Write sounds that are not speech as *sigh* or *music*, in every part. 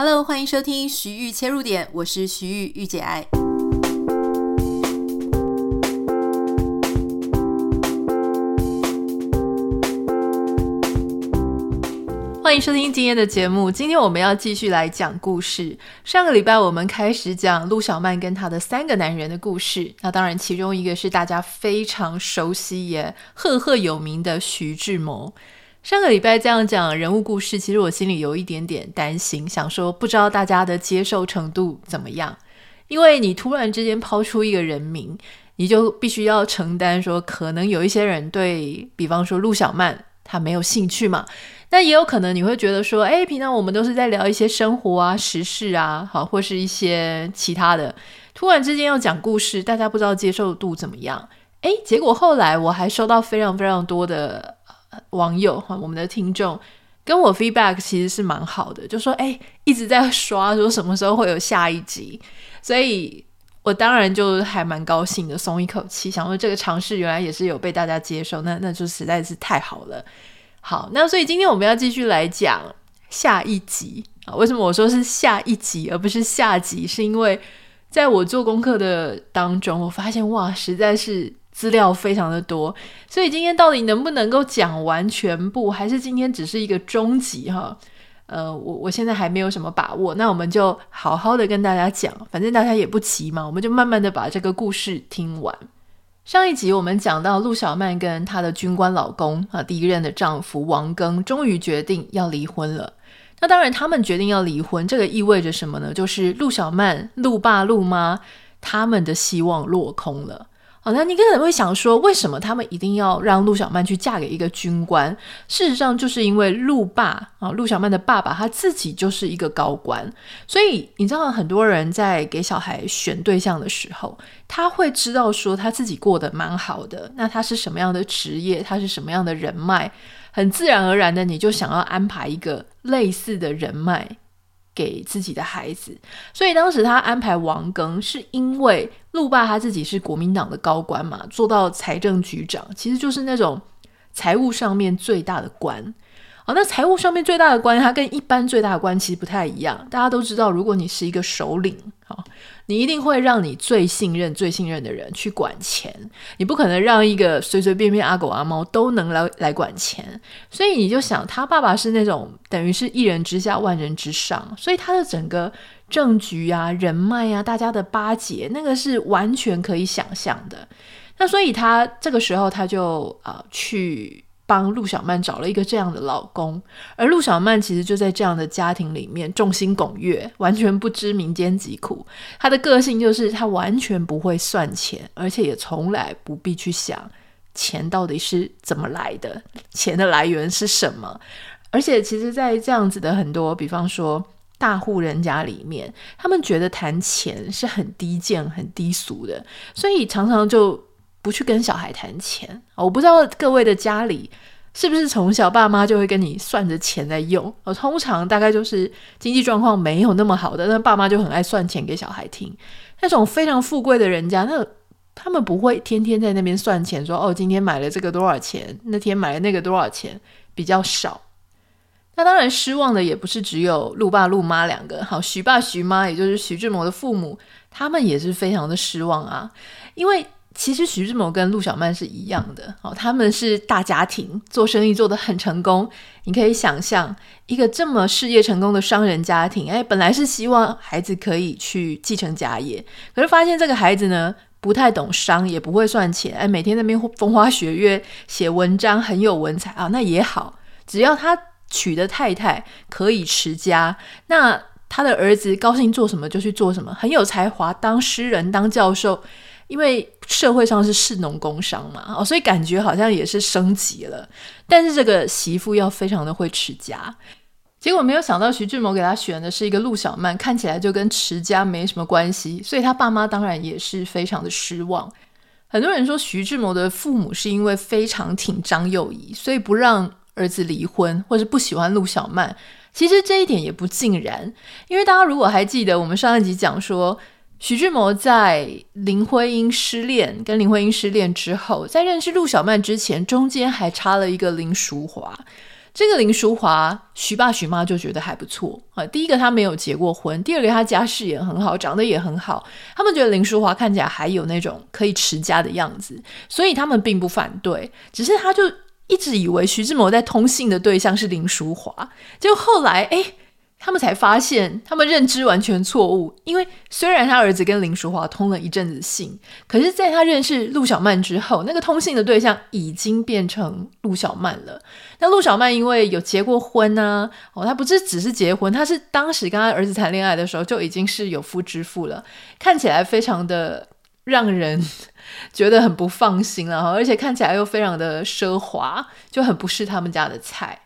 Hello，欢迎收听徐玉切入点，我是徐豫御姐爱。欢迎收听今天的节目。今天我们要继续来讲故事。上个礼拜我们开始讲陆小曼跟她的三个男人的故事。那当然，其中一个是大家非常熟悉也赫赫有名的徐志摩。上个礼拜这样讲人物故事，其实我心里有一点点担心，想说不知道大家的接受程度怎么样。因为你突然之间抛出一个人名，你就必须要承担说，可能有一些人对比方说陆小曼，他没有兴趣嘛。那也有可能你会觉得说，哎，平常我们都是在聊一些生活啊、时事啊，好，或是一些其他的。突然之间要讲故事，大家不知道接受度怎么样。哎，结果后来我还收到非常非常多的网友哈，我们的听众跟我 feedback 其实是蛮好的，就说，哎，一直在刷，说什么时候会有下一集。所以我当然就还蛮高兴的，松一口气，想说这个尝试原来也是有被大家接受，那那就实在是太好了。好，那所以今天我们要继续来讲下一集啊。为什么我说是下一集而不是下集？是因为在我做功课的当中，我发现哇，实在是资料非常的多。所以今天到底能不能够讲完全部，还是今天只是一个终集哈？呃，我我现在还没有什么把握。那我们就好好的跟大家讲，反正大家也不急嘛，我们就慢慢的把这个故事听完。上一集我们讲到陆小曼跟她的军官老公啊，第一任的丈夫王庚终于决定要离婚了。那当然，他们决定要离婚，这个意味着什么呢？就是陆小曼、陆爸、陆妈他们的希望落空了。好，那你可能会想说，为什么他们一定要让陆小曼去嫁给一个军官？事实上，就是因为陆爸啊，陆小曼的爸爸他自己就是一个高官，所以你知道，很多人在给小孩选对象的时候，他会知道说他自己过得蛮好的，那他是什么样的职业，他是什么样的人脉，很自然而然的，你就想要安排一个类似的人脉。给自己的孩子，所以当时他安排王庚，是因为陆霸他自己是国民党的高官嘛，做到财政局长，其实就是那种财务上面最大的官。好，那财务上面最大的官，他跟一般最大的官其实不太一样。大家都知道，如果你是一个首领，好，你一定会让你最信任、最信任的人去管钱，你不可能让一个随随便便阿狗阿猫都能来来管钱。所以你就想，他爸爸是那种等于是一人之下万人之上，所以他的整个政局啊、人脉啊、大家的巴结，那个是完全可以想象的。那所以他这个时候他就啊、去。帮陆小曼找了一个这样的老公，而陆小曼其实就在这样的家庭里面众星拱月，完全不知民间疾苦。她的个性就是她完全不会算钱，而且也从来不必去想钱到底是怎么来的，钱的来源是什么。而且其实，在这样子的很多，比方说大户人家里面，他们觉得谈钱是很低贱、很低俗的，所以常常就。不去跟小孩谈钱，我不知道各位的家里是不是从小爸妈就会跟你算着钱在用。我通常大概就是经济状况没有那么好的，那爸妈就很爱算钱给小孩听。那种非常富贵的人家，那他们不会天天在那边算钱，说哦，今天买了这个多少钱，那天买了那个多少钱，比较少。那当然失望的也不是只有陆爸陆妈两个，好，徐爸徐妈，也就是徐志摩的父母，他们也是非常的失望啊，因为。其实徐志摩跟陆小曼是一样的哦，他们是大家庭，做生意做得很成功。你可以想象一个这么事业成功的商人家庭，哎，本来是希望孩子可以去继承家业，可是发现这个孩子呢，不太懂商，也不会算钱，哎，每天那边风花雪月写文章，很有文采啊，那也好，只要他娶的太太可以持家，那他的儿子高兴做什么就去做什么，很有才华，当诗人，当教授。因为社会上是士农工商嘛，哦，所以感觉好像也是升级了。但是这个媳妇要非常的会持家，结果没有想到徐志摩给他选的是一个陆小曼，看起来就跟持家没什么关系，所以他爸妈当然也是非常的失望。很多人说徐志摩的父母是因为非常挺张幼仪，所以不让儿子离婚，或是不喜欢陆小曼。其实这一点也不尽然，因为大家如果还记得我们上一集讲说。徐志摩在林徽因失恋，跟林徽因失恋之后，在认识陆小曼之前，中间还插了一个林淑华。这个林淑华，徐爸徐妈就觉得还不错啊。第一个他没有结过婚，第二个他家世也很好，长得也很好，他们觉得林淑华看起来还有那种可以持家的样子，所以他们并不反对。只是他就一直以为徐志摩在通信的对象是林淑华，结果后来哎。他们才发现，他们认知完全错误。因为虽然他儿子跟林淑华通了一阵子信，可是在他认识陆小曼之后，那个通信的对象已经变成陆小曼了。那陆小曼因为有结过婚呢、啊，哦，他不是只是结婚，他是当时跟他儿子谈恋爱的时候就已经是有夫之妇了，看起来非常的让人 *laughs* 觉得很不放心了，而且看起来又非常的奢华，就很不是他们家的菜。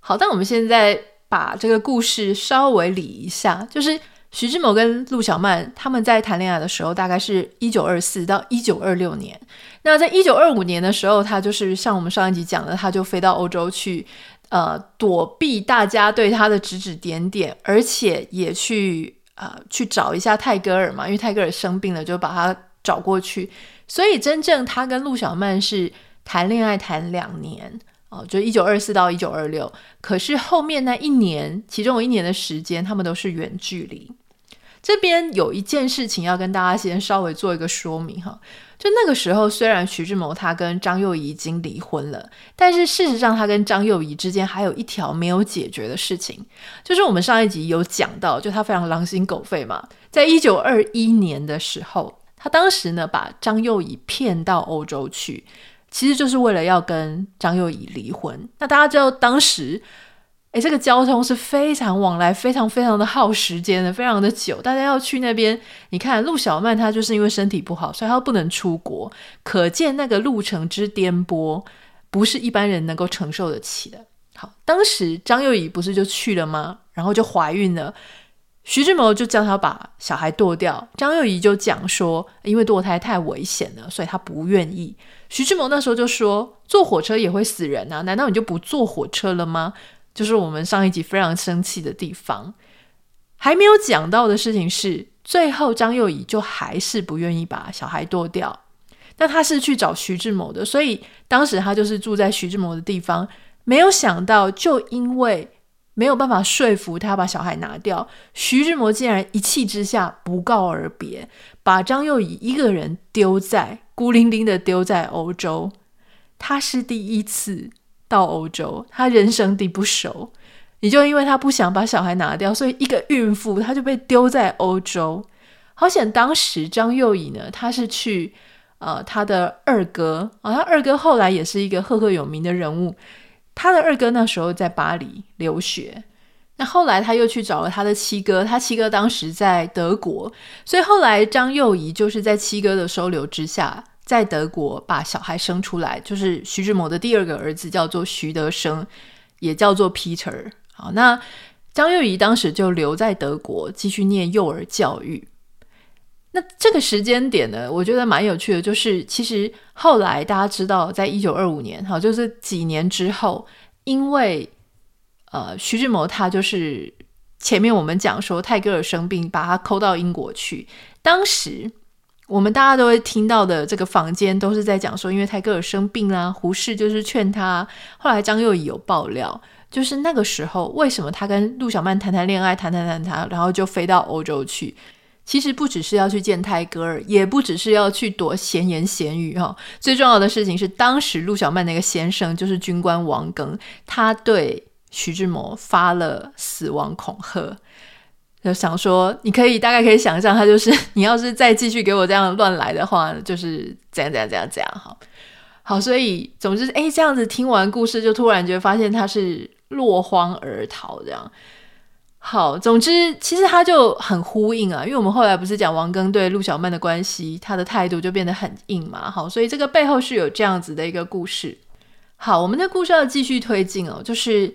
好，但我们现在。把这个故事稍微理一下，就是徐志摩跟陆小曼他们在谈恋爱的时候，大概是一九二四到一九二六年。那在一九二五年的时候，他就是像我们上一集讲的，他就飞到欧洲去，呃，躲避大家对他的指指点点，而且也去呃去找一下泰戈尔嘛，因为泰戈尔生病了，就把他找过去。所以真正他跟陆小曼是谈恋爱谈两年。哦，就一九二四到一九二六，可是后面那一年，其中有一年的时间，他们都是远距离。这边有一件事情要跟大家先稍微做一个说明哈，就那个时候，虽然徐志摩他跟张幼仪已经离婚了，但是事实上他跟张幼仪之间还有一条没有解决的事情，就是我们上一集有讲到，就他非常狼心狗肺嘛，在一九二一年的时候，他当时呢把张幼仪骗到欧洲去。其实就是为了要跟张幼仪离婚。那大家知道当时，诶，这个交通是非常往来，非常非常的耗时间的，非常的久。大家要去那边，你看陆小曼她就是因为身体不好，所以她不能出国。可见那个路程之颠簸，不是一般人能够承受得起的。好，当时张幼仪不是就去了吗？然后就怀孕了。徐志摩就叫他把小孩堕掉，张幼仪就讲说，因为堕胎太危险了，所以他不愿意。徐志摩那时候就说，坐火车也会死人啊，难道你就不坐火车了吗？就是我们上一集非常生气的地方。还没有讲到的事情是，最后张幼仪就还是不愿意把小孩堕掉。那他是去找徐志摩的，所以当时他就是住在徐志摩的地方。没有想到，就因为。没有办法说服他把小孩拿掉，徐志摩竟然一气之下不告而别，把张幼仪一个人丢在孤零零的丢在欧洲。他是第一次到欧洲，他人生地不熟，也就因为他不想把小孩拿掉，所以一个孕妇他就被丢在欧洲。好险，当时张幼仪呢，他是去呃他的二哥啊，他二哥后来也是一个赫赫有名的人物。他的二哥那时候在巴黎留学，那后来他又去找了他的七哥，他七哥当时在德国，所以后来张幼仪就是在七哥的收留之下，在德国把小孩生出来，就是徐志摩的第二个儿子，叫做徐德生，也叫做 Peter。好，那张幼仪当时就留在德国继续念幼儿教育。那这个时间点呢，我觉得蛮有趣的，就是其实后来大家知道，在一九二五年，好，就是几年之后，因为呃，徐志摩他就是前面我们讲说泰戈尔生病，把他扣到英国去。当时我们大家都会听到的这个房间都是在讲说，因为泰戈尔生病啦，胡适就是劝他。后来张幼仪有爆料，就是那个时候为什么他跟陆小曼谈谈恋爱，谈谈谈谈，然后就飞到欧洲去。其实不只是要去见泰戈尔，也不只是要去躲闲言闲语哈。最重要的事情是，当时陆小曼那个先生就是军官王庚，他对徐志摩发了死亡恐吓，就想说，你可以大概可以想象，他就是你要是再继续给我这样乱来的话，就是怎样怎样怎样怎样好。好，所以总之，哎，这样子听完故事，就突然觉得发现他是落荒而逃这样。好，总之其实他就很呼应啊，因为我们后来不是讲王庚对陆小曼的关系，他的态度就变得很硬嘛。好，所以这个背后是有这样子的一个故事。好，我们的故事要继续推进哦，就是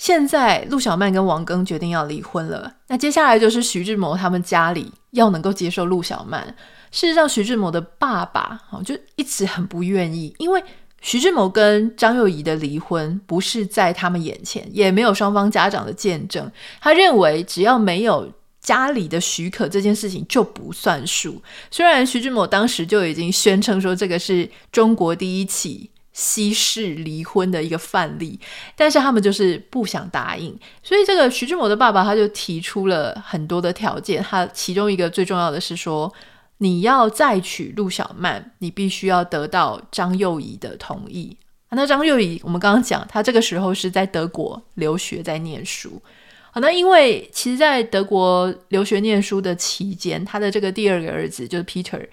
现在陆小曼跟王庚决定要离婚了，那接下来就是徐志摩他们家里要能够接受陆小曼。事实上，徐志摩的爸爸啊就一直很不愿意，因为。徐志摩跟张幼仪的离婚不是在他们眼前，也没有双方家长的见证。他认为只要没有家里的许可，这件事情就不算数。虽然徐志摩当时就已经宣称说这个是中国第一起西式离婚的一个范例，但是他们就是不想答应，所以这个徐志摩的爸爸他就提出了很多的条件，他其中一个最重要的是说，你要再娶陆小曼，你必须要得到张幼仪的同意。那张幼仪，我们刚刚讲，他这个时候是在德国留学，在念书。好，那因为其实，在德国留学念书的期间，他的这个第二个儿子就是 Peter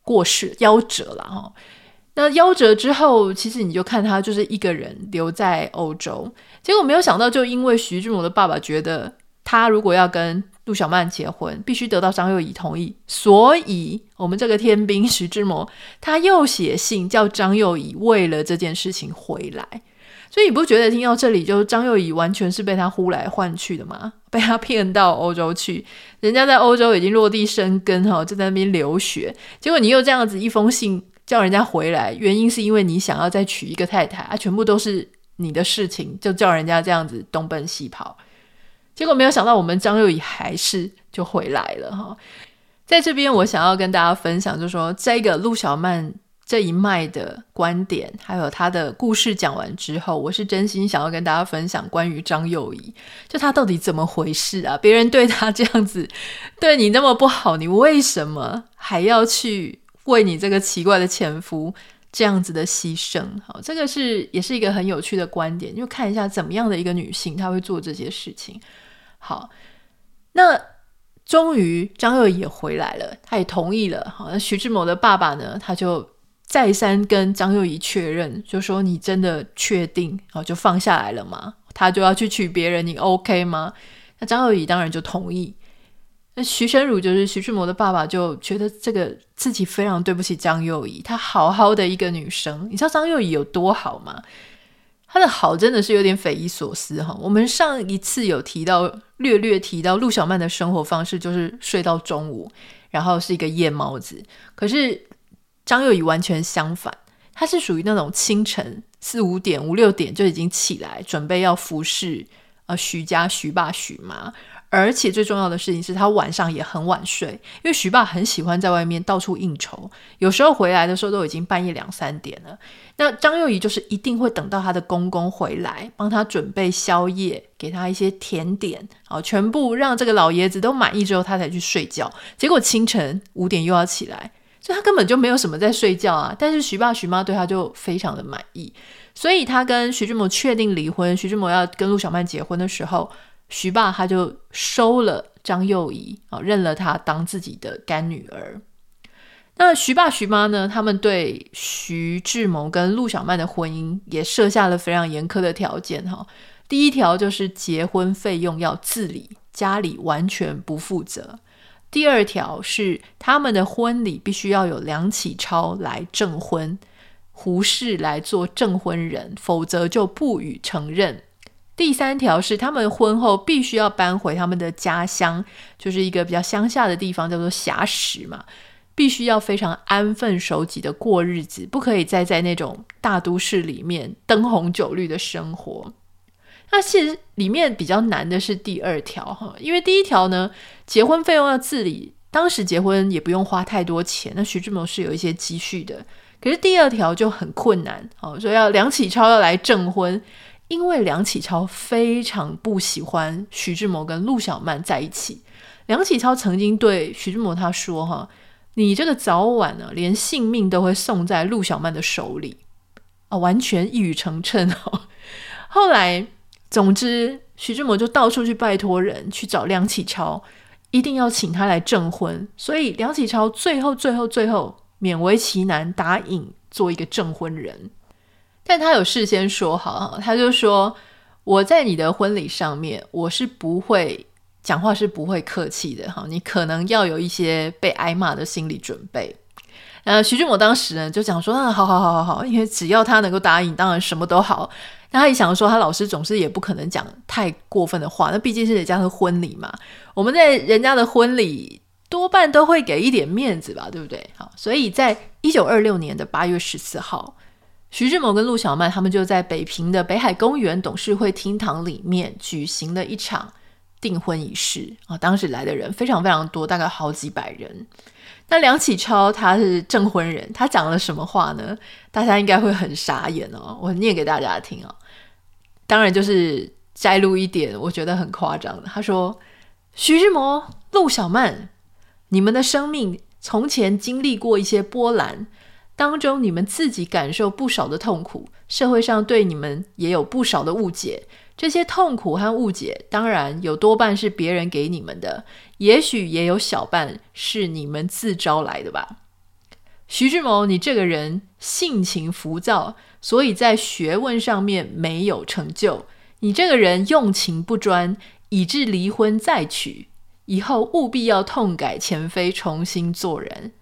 过世，夭折了哈。那夭折之后，其实你就看他就是一个人留在欧洲。结果没有想到，就因为徐志摩的爸爸觉得他如果要跟陆小曼结婚，必须得到张幼仪同意，所以我们这个天兵徐志摩他又写信叫张幼仪为了这件事情回来。所以你不觉得听到这里，就张幼仪完全是被他呼来唤去的吗？被他骗到欧洲去，人家在欧洲已经落地生根哈，就在那边留学。结果你又这样子一封信叫人家回来，原因是因为你想要再娶一个太太啊，全部都是你的事情，就叫人家这样子东奔西跑。结果没有想到，我们张幼仪还是就回来了哈。在这边，我想要跟大家分享，就是说这个陆小曼。这一脉的观点，还有她的故事讲完之后，我是真心想要跟大家分享关于张幼仪，就她到底怎么回事啊？别人对她这样子，对你那么不好，你为什么还要去为你这个奇怪的前夫这样子的牺牲？好，这个是也是一个很有趣的观点，就看一下怎么样的一个女性，她会做这些事情。好，那终于张幼仪也回来了，她也同意了。好，那徐志摩的爸爸呢，他就。再三跟张幼仪确认，就说你真的确定哦，就放下来了吗？他就要去娶别人，你 OK 吗？那张幼仪当然就同意。徐申如就是徐志摩的爸爸，就觉得这个自己非常对不起张幼仪，她好好的一个女生，你知道张幼仪有多好吗？她的好真的是有点匪夷所思哈。我们上一次有提到，略略提到陆小曼的生活方式，就是睡到中午，然后是一个夜猫子，可是。张幼仪完全相反，她是属于那种清晨四五点、五六点就已经起来，准备要服侍呃徐家、徐爸、徐妈。而且最重要的事情是，他晚上也很晚睡，因为徐爸很喜欢在外面到处应酬，有时候回来的时候都已经半夜两三点了。那张幼仪就是一定会等到她的公公回来，帮她准备宵夜，给她一些甜点，好，全部让这个老爷子都满意之后，他才去睡觉。结果清晨五点又要起来。所以他根本就没有什么在睡觉啊，但是徐爸徐妈对他就非常的满意，所以他跟徐志摩确定离婚，徐志摩要跟陆小曼结婚的时候，徐爸他就收了张幼仪啊，认了她当自己的干女儿。那徐爸徐妈呢，他们对徐志摩跟陆小曼的婚姻也设下了非常严苛的条件哈。第一条就是结婚费用要自理，家里完全不负责。第二条是他们的婚礼必须要有梁启超来证婚，胡适来做证婚人，否则就不予承认。第三条是他们婚后必须要搬回他们的家乡，就是一个比较乡下的地方，叫做硖石嘛，必须要非常安分守己的过日子，不可以再在那种大都市里面灯红酒绿的生活。那其实里面比较难的是第二条哈，因为第一条呢，结婚费用要自理，当时结婚也不用花太多钱，那徐志摩是有一些积蓄的。可是第二条就很困难哦，说要梁启超要来证婚，因为梁启超非常不喜欢徐志摩跟陆小曼在一起。梁启超曾经对徐志摩他说哈，你这个早晚呢，连性命都会送在陆小曼的手里啊，完全一语成谶哦。*laughs* 后来。总之，徐志摩就到处去拜托人去找梁启超，一定要请他来证婚。所以梁启超最后、最后、最后勉为其难答应做一个证婚人。但他有事先说好，他就说：“我在你的婚礼上面，我是不会讲话，是不会客气的。哈，你可能要有一些被挨骂的心理准备。”呃，徐志摩当时呢就讲说：“啊，好好好好好，因为只要他能够答应，当然什么都好。”那他一想说，他老师总是也不可能讲太过分的话，那毕竟是人家的婚礼嘛。我们在人家的婚礼多半都会给一点面子吧，对不对？好，所以在一九二六年的八月十四号，徐志摩跟陆小曼他们就在北平的北海公园董事会厅堂里面举行了一场订婚仪式啊，当时来的人非常非常多，大概好几百人。那梁启超他是证婚人，他讲了什么话呢？大家应该会很傻眼哦，我念给大家听、哦。当然就是摘录一点，我觉得很夸张的。他说：“徐志摩、陆小曼，你们的生命从前经历过一些波澜，当中你们自己感受不少的痛苦，社会上对你们也有不少的误解。”这些痛苦和误解，当然有多半是别人给你们的，也许也有小半是你们自招来的吧。徐志摩，你这个人性情浮躁，所以在学问上面没有成就。你这个人用情不专，以致离婚再娶，以后务必要痛改前非，重新做人。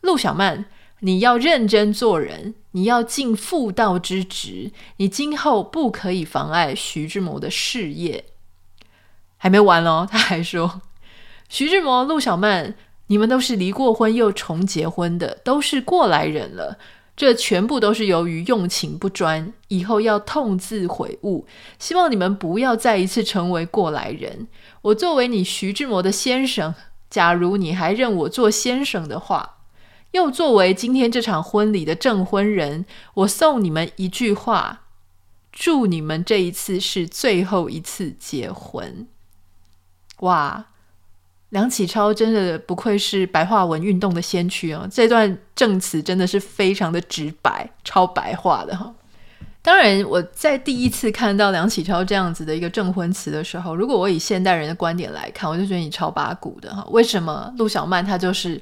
陆小曼。你要认真做人，你要尽妇道之职，你今后不可以妨碍徐志摩的事业。还没完哦，*laughs* 他还说，徐志摩、陆小曼，你们都是离过婚又重结婚的，都是过来人了，这全部都是由于用情不专，以后要痛自悔悟。希望你们不要再一次成为过来人。我作为你徐志摩的先生，假如你还认我做先生的话。又作为今天这场婚礼的证婚人，我送你们一句话：祝你们这一次是最后一次结婚。哇，梁启超真的不愧是白话文运动的先驱哦！这段证词真的是非常的直白，超白话的哈。当然，我在第一次看到梁启超这样子的一个证婚词的时候，如果我以现代人的观点来看，我就觉得你超八股的哈。为什么陆小曼她就是？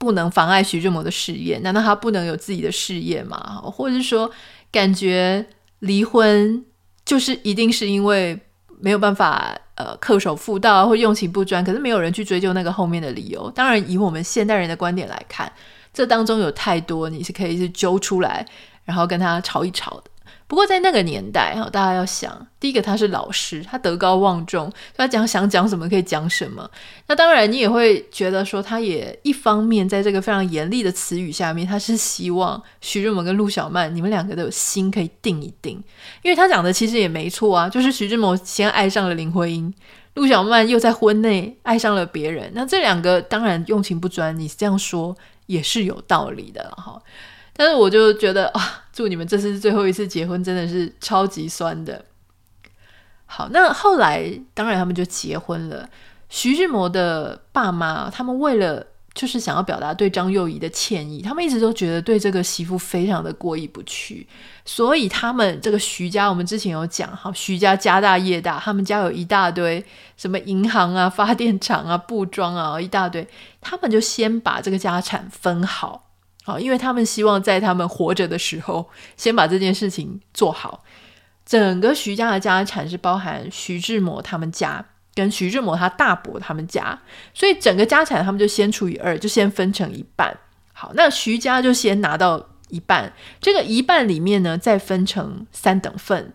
不能妨碍徐志摩的事业？难道他不能有自己的事业吗？或者是说，感觉离婚就是一定是因为没有办法呃恪守妇道或用情不专？可是没有人去追究那个后面的理由。当然，以我们现代人的观点来看，这当中有太多你是可以是揪出来，然后跟他吵一吵的。不过在那个年代哈，大家要想，第一个他是老师，他德高望重，他讲想讲什么可以讲什么。那当然你也会觉得说，他也一方面在这个非常严厉的词语下面，他是希望徐志摩跟陆小曼你们两个都有心可以定一定，因为他讲的其实也没错啊，就是徐志摩先爱上了林徽因，陆小曼又在婚内爱上了别人，那这两个当然用情不专，你这样说也是有道理的哈。但是我就觉得啊，祝你们这次最后一次结婚，真的是超级酸的。好，那后来当然他们就结婚了。徐志摩的爸妈，他们为了就是想要表达对张幼仪的歉意，他们一直都觉得对这个媳妇非常的过意不去，所以他们这个徐家，我们之前有讲，哈，徐家家大业大，他们家有一大堆什么银行啊、发电厂啊、布庄啊，一大堆，他们就先把这个家产分好。好，因为他们希望在他们活着的时候，先把这件事情做好。整个徐家的家产是包含徐志摩他们家跟徐志摩他大伯他们家，所以整个家产他们就先除以二，就先分成一半。好，那徐家就先拿到一半，这个一半里面呢，再分成三等份，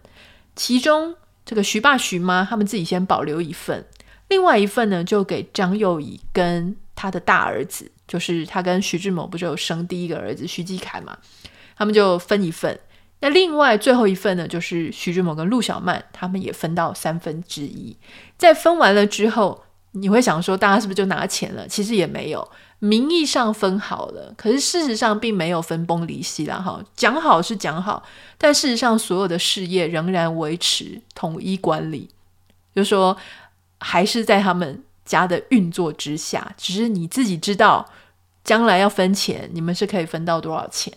其中这个徐爸徐妈他们自己先保留一份，另外一份呢就给张幼仪跟他的大儿子。就是他跟徐志摩不就有生第一个儿子徐继凯嘛，他们就分一份。那另外最后一份呢，就是徐志摩跟陆小曼他们也分到三分之一。在分完了之后，你会想说，大家是不是就拿钱了？其实也没有，名义上分好了，可是事实上并没有分崩离析啦。哈，讲好是讲好，但事实上所有的事业仍然维持统一管理，就说还是在他们。家的运作之下，只是你自己知道，将来要分钱，你们是可以分到多少钱。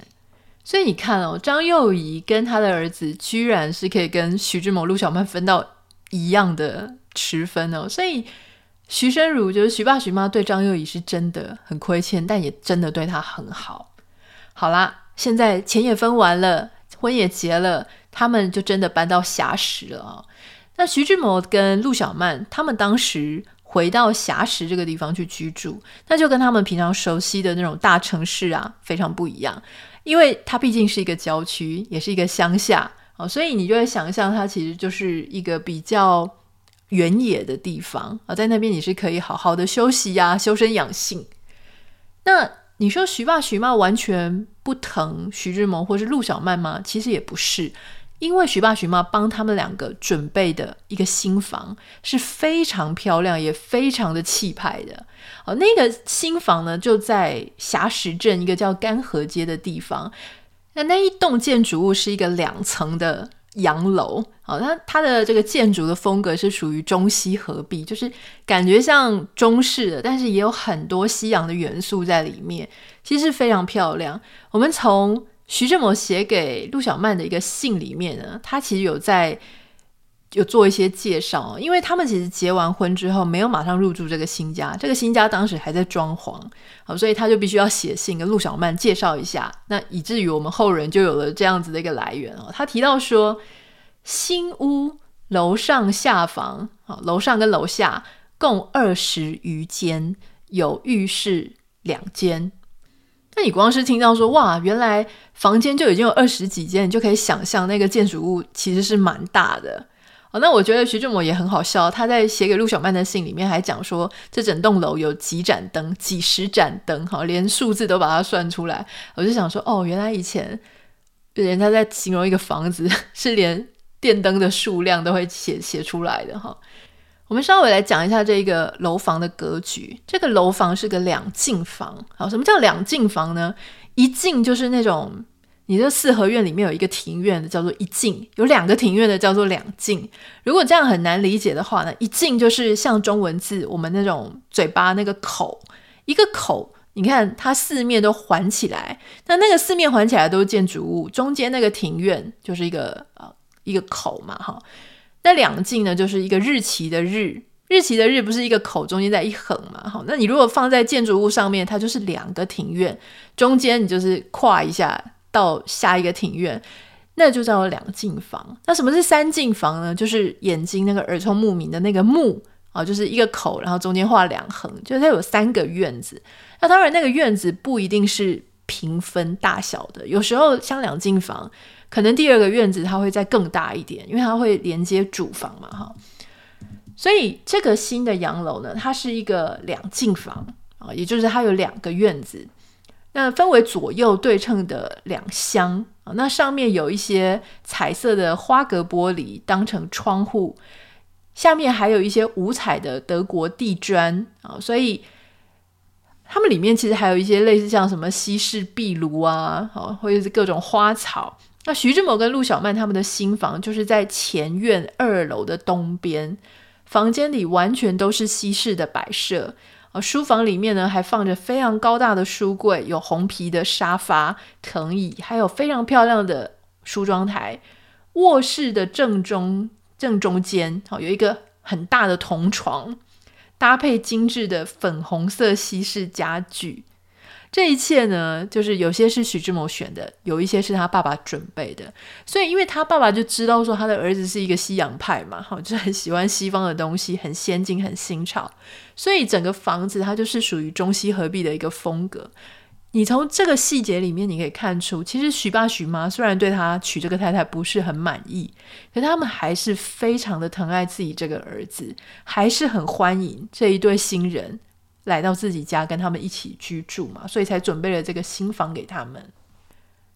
所以你看哦，张幼仪跟他的儿子，居然是可以跟徐志摩、陆小曼分到一样的持分哦。所以徐生如就是徐爸徐妈对张幼仪是真的很亏欠，但也真的对他很好。好啦，现在钱也分完了，婚也结了，他们就真的搬到硖石了哦。那徐志摩跟陆小曼他们当时。回到硖石这个地方去居住，那就跟他们平常熟悉的那种大城市啊非常不一样，因为它毕竟是一个郊区，也是一个乡下啊，所以你就会想象它其实就是一个比较原野的地方啊，在那边你是可以好好的休息呀、修身养性。那你说徐爸徐妈完全不疼徐志摩或是陆小曼吗？其实也不是，因为徐爸徐妈帮他们两个准备的一个新房是非常漂亮，也非常的气派的。哦，那个新房呢，就在霞石镇一个叫甘河街的地方。那那一栋建筑物是一个两层的洋楼。哦，那它的这个建筑的风格是属于中西合璧，就是感觉像中式的，但是也有很多西洋的元素在里面，其实非常漂亮。我们从徐志摩写给陆小曼的一个信里面呢，他其实有在有做一些介绍，因为他们其实结完婚之后没有马上入住这个新家，这个新家当时还在装潢，好，所以他就必须要写信跟陆小曼介绍一下，那以至于我们后人就有了这样子的一个来源哦。他提到说，新屋楼上下房，啊，楼上跟楼下共二十余间，有浴室两间。那你光是听到说哇，原来房间就已经有二十几间，你就可以想象那个建筑物其实是蛮大的哦。那我觉得徐志摩也很好笑，他在写给陆小曼的信里面还讲说，这整栋楼有几盏灯，几十盏灯，哈，连数字都把它算出来。我就想说，哦，原来以前人家在形容一个房子，*laughs* 是连电灯的数量都会写写出来的，哈。我们稍微来讲一下这个楼房的格局。这个楼房是个两进房。好，什么叫两进房呢？一进就是那种你这四合院里面有一个庭院的叫做一进，有两个庭院的叫做两进。如果这样很难理解的话呢，一进就是像中文字我们那种嘴巴那个口，一个口，你看它四面都环起来，那那个四面环起来都是建筑物，中间那个庭院就是一个呃一个口嘛，哈。那两进呢，就是一个日期的日，日期的日不是一个口中间在一横嘛？好，那你如果放在建筑物上面，它就是两个庭院，中间你就是跨一下到下一个庭院，那就叫做两进房。那什么是三进房呢？就是眼睛那个耳聪目明的那个目啊，就是一个口，然后中间画两横，就是它有三个院子。那当然，那个院子不一定是平分大小的，有时候像两进房。可能第二个院子它会再更大一点，因为它会连接主房嘛，哈。所以这个新的洋楼呢，它是一个两进房啊，也就是它有两个院子，那分为左右对称的两厢啊。那上面有一些彩色的花格玻璃当成窗户，下面还有一些五彩的德国地砖啊，所以他们里面其实还有一些类似像什么西式壁炉啊，或者是各种花草。那徐志摩跟陆小曼他们的新房就是在前院二楼的东边，房间里完全都是西式的摆设，啊，书房里面呢还放着非常高大的书柜，有红皮的沙发、藤椅，还有非常漂亮的梳妆台。卧室的正中正中间，好，有一个很大的铜床，搭配精致的粉红色西式家具。这一切呢，就是有些是徐志摩选的，有一些是他爸爸准备的。所以，因为他爸爸就知道说他的儿子是一个西洋派嘛，*laughs* 哈，就很喜欢西方的东西，很先进、很新潮。所以，整个房子它就是属于中西合璧的一个风格。你从这个细节里面，你可以看出，其实徐爸徐妈虽然对他娶这个太太不是很满意，可他们还是非常的疼爱自己这个儿子，还是很欢迎这一对新人。来到自己家跟他们一起居住嘛，所以才准备了这个新房给他们。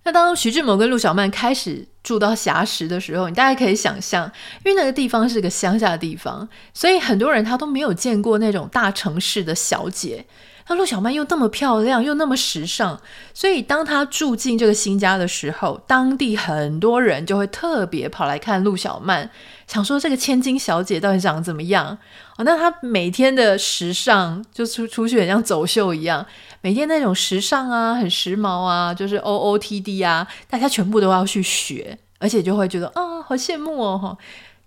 那当徐志摩跟陆小曼开始住到霞石的时候，你大家可以想象，因为那个地方是个乡下的地方，所以很多人他都没有见过那种大城市的小姐。那陆小曼又那么漂亮，又那么时尚，所以当她住进这个新家的时候，当地很多人就会特别跑来看陆小曼，想说这个千金小姐到底长得怎么样？哦，那她每天的时尚就出出去很像走秀一样，每天那种时尚啊，很时髦啊，就是 OOTD 啊，大家全部都要去学，而且就会觉得啊，好羡慕哦，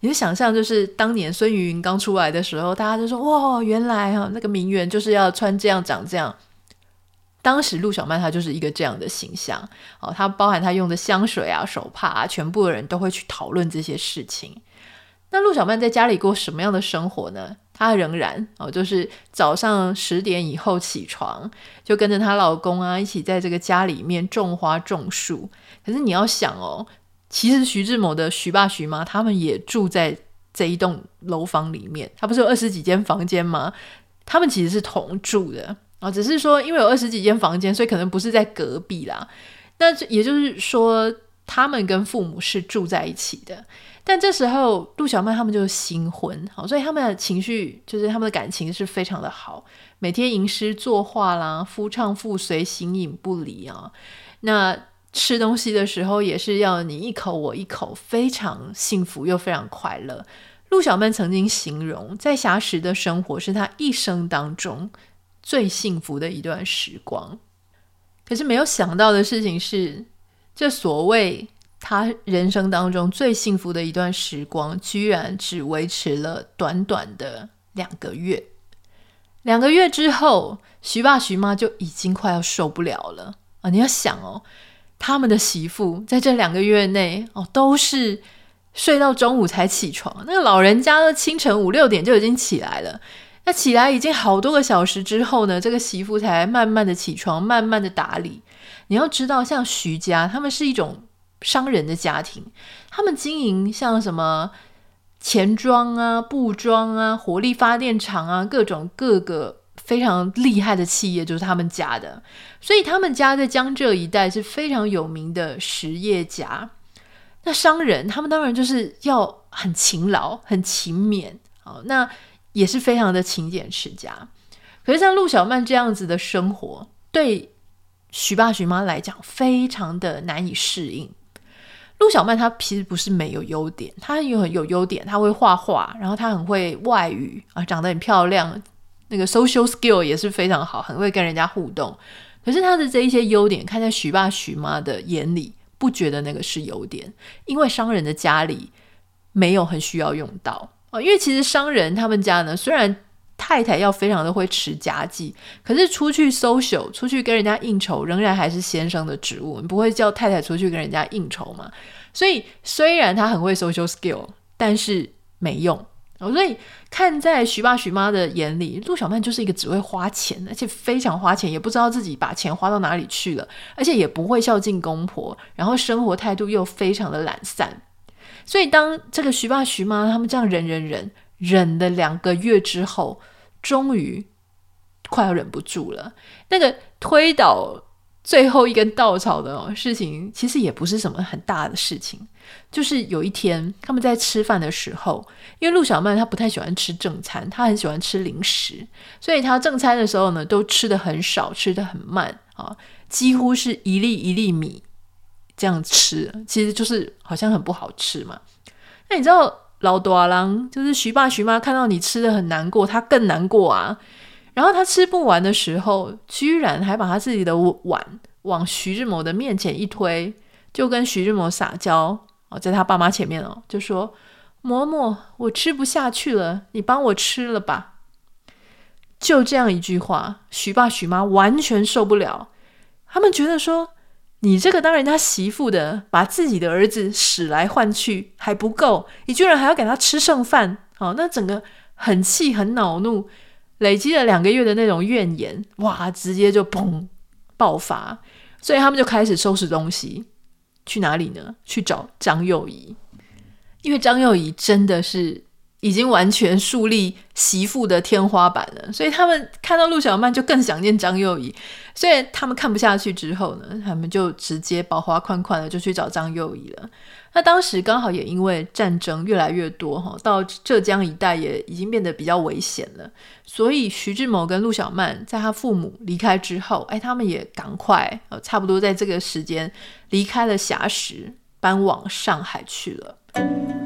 你就想象，就是当年孙芸芸刚出来的时候，大家就说：“哇，原来哈那个名媛就是要穿这样长这样。”当时陆小曼她就是一个这样的形象哦，她包含她用的香水啊、手帕啊，全部的人都会去讨论这些事情。那陆小曼在家里过什么样的生活呢？她仍然哦，就是早上十点以后起床，就跟着她老公啊一起在这个家里面种花种树。可是你要想哦。其实徐志摩的徐爸徐妈他们也住在这一栋楼房里面，他不是有二十几间房间吗？他们其实是同住的啊，只是说因为有二十几间房间，所以可能不是在隔壁啦。那也就是说，他们跟父母是住在一起的。但这时候陆小曼他们就是新婚，好，所以他们的情绪就是他们的感情是非常的好，每天吟诗作画啦，夫唱妇随，形影不离啊。那吃东西的时候也是要你一口我一口，非常幸福又非常快乐。陆小曼曾经形容，在硖石的生活是她一生当中最幸福的一段时光。可是没有想到的事情是，这所谓。她人生当中最幸福的一段时光，居然只维持了短短的两个月。两个月之后，徐爸徐妈就已经快要受不了了啊！你要想哦，他们的媳妇在这两个月内哦，都是睡到中午才起床。那个老人家呢，清晨五六点就已经起来了。那起来已经好多个小时之后呢，这个媳妇才慢慢的起床，慢慢的打理。你要知道，像徐家，他们是一种。商人的家庭，他们经营像什么钱庄啊、布庄啊、火力发电厂啊，各种各个非常厉害的企业就是他们家的，所以他们家在江浙一带是非常有名的实业家。那商人他们当然就是要很勤劳、很勤勉，好，那也是非常的勤俭持家。可是像陆小曼这样子的生活，对徐爸徐妈来讲，非常的难以适应。陆小曼她其实不是没有优点，她有很有优点，她会画画，然后她很会外语啊，长得很漂亮，那个 social skill 也是非常好，很会跟人家互动。可是他的这一些优点，看在徐爸徐妈的眼里，不觉得那个是优点，因为商人的家里没有很需要用到啊。因为其实商人他们家呢，虽然太太要非常的会持家计，可是出去 social，出去跟人家应酬，仍然还是先生的职务。你不会叫太太出去跟人家应酬嘛？所以虽然他很会 social skill，但是没用。所以看在徐爸徐妈的眼里，陆小曼就是一个只会花钱，而且非常花钱，也不知道自己把钱花到哪里去了，而且也不会孝敬公婆，然后生活态度又非常的懒散。所以当这个徐爸徐妈他们这样忍忍忍。忍了两个月之后，终于快要忍不住了。那个推倒最后一根稻草的事情，其实也不是什么很大的事情。就是有一天他们在吃饭的时候，因为陆小曼她不太喜欢吃正餐，她很喜欢吃零食，所以她正餐的时候呢，都吃得很少，吃得很慢啊，几乎是一粒一粒米这样吃，其实就是好像很不好吃嘛。那你知道？老大郎就是徐爸徐妈，看到你吃得很难过，他更难过啊。然后他吃不完的时候，居然还把他自己的碗往徐志摩的面前一推，就跟徐志摩撒娇哦，在他爸妈前面哦，就说：“嬷嬷，我吃不下去了，你帮我吃了吧。”就这样一句话，徐爸徐妈完全受不了，他们觉得说。你这个当人家媳妇的，把自己的儿子使来换去还不够，你居然还要给他吃剩饭，哦，那整个很气很恼怒，累积了两个月的那种怨言，哇，直接就砰爆发，所以他们就开始收拾东西，去哪里呢？去找张幼仪，因为张幼仪真的是。已经完全树立媳妇的天花板了，所以他们看到陆小曼就更想念张幼仪，所以他们看不下去之后呢，他们就直接包花款款的就去找张幼仪了。那当时刚好也因为战争越来越多哈，到浙江一带也已经变得比较危险了，所以徐志摩跟陆小曼在他父母离开之后，哎，他们也赶快呃差不多在这个时间离开了硖石，搬往上海去了。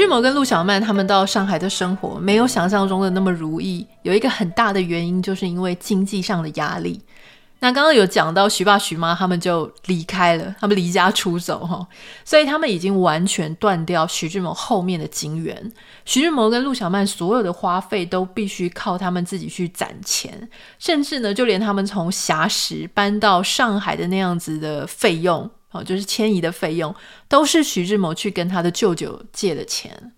徐志摩跟陆小曼他们到上海的生活没有想象中的那么如意，有一个很大的原因就是因为经济上的压力。那刚刚有讲到徐爸徐妈他们就离开了，他们离家出走哈，所以他们已经完全断掉徐志摩后面的金源。徐志摩跟陆小曼所有的花费都必须靠他们自己去攒钱，甚至呢，就连他们从硖石搬到上海的那样子的费用。哦，就是迁移的费用都是徐志摩去跟他的舅舅借的钱。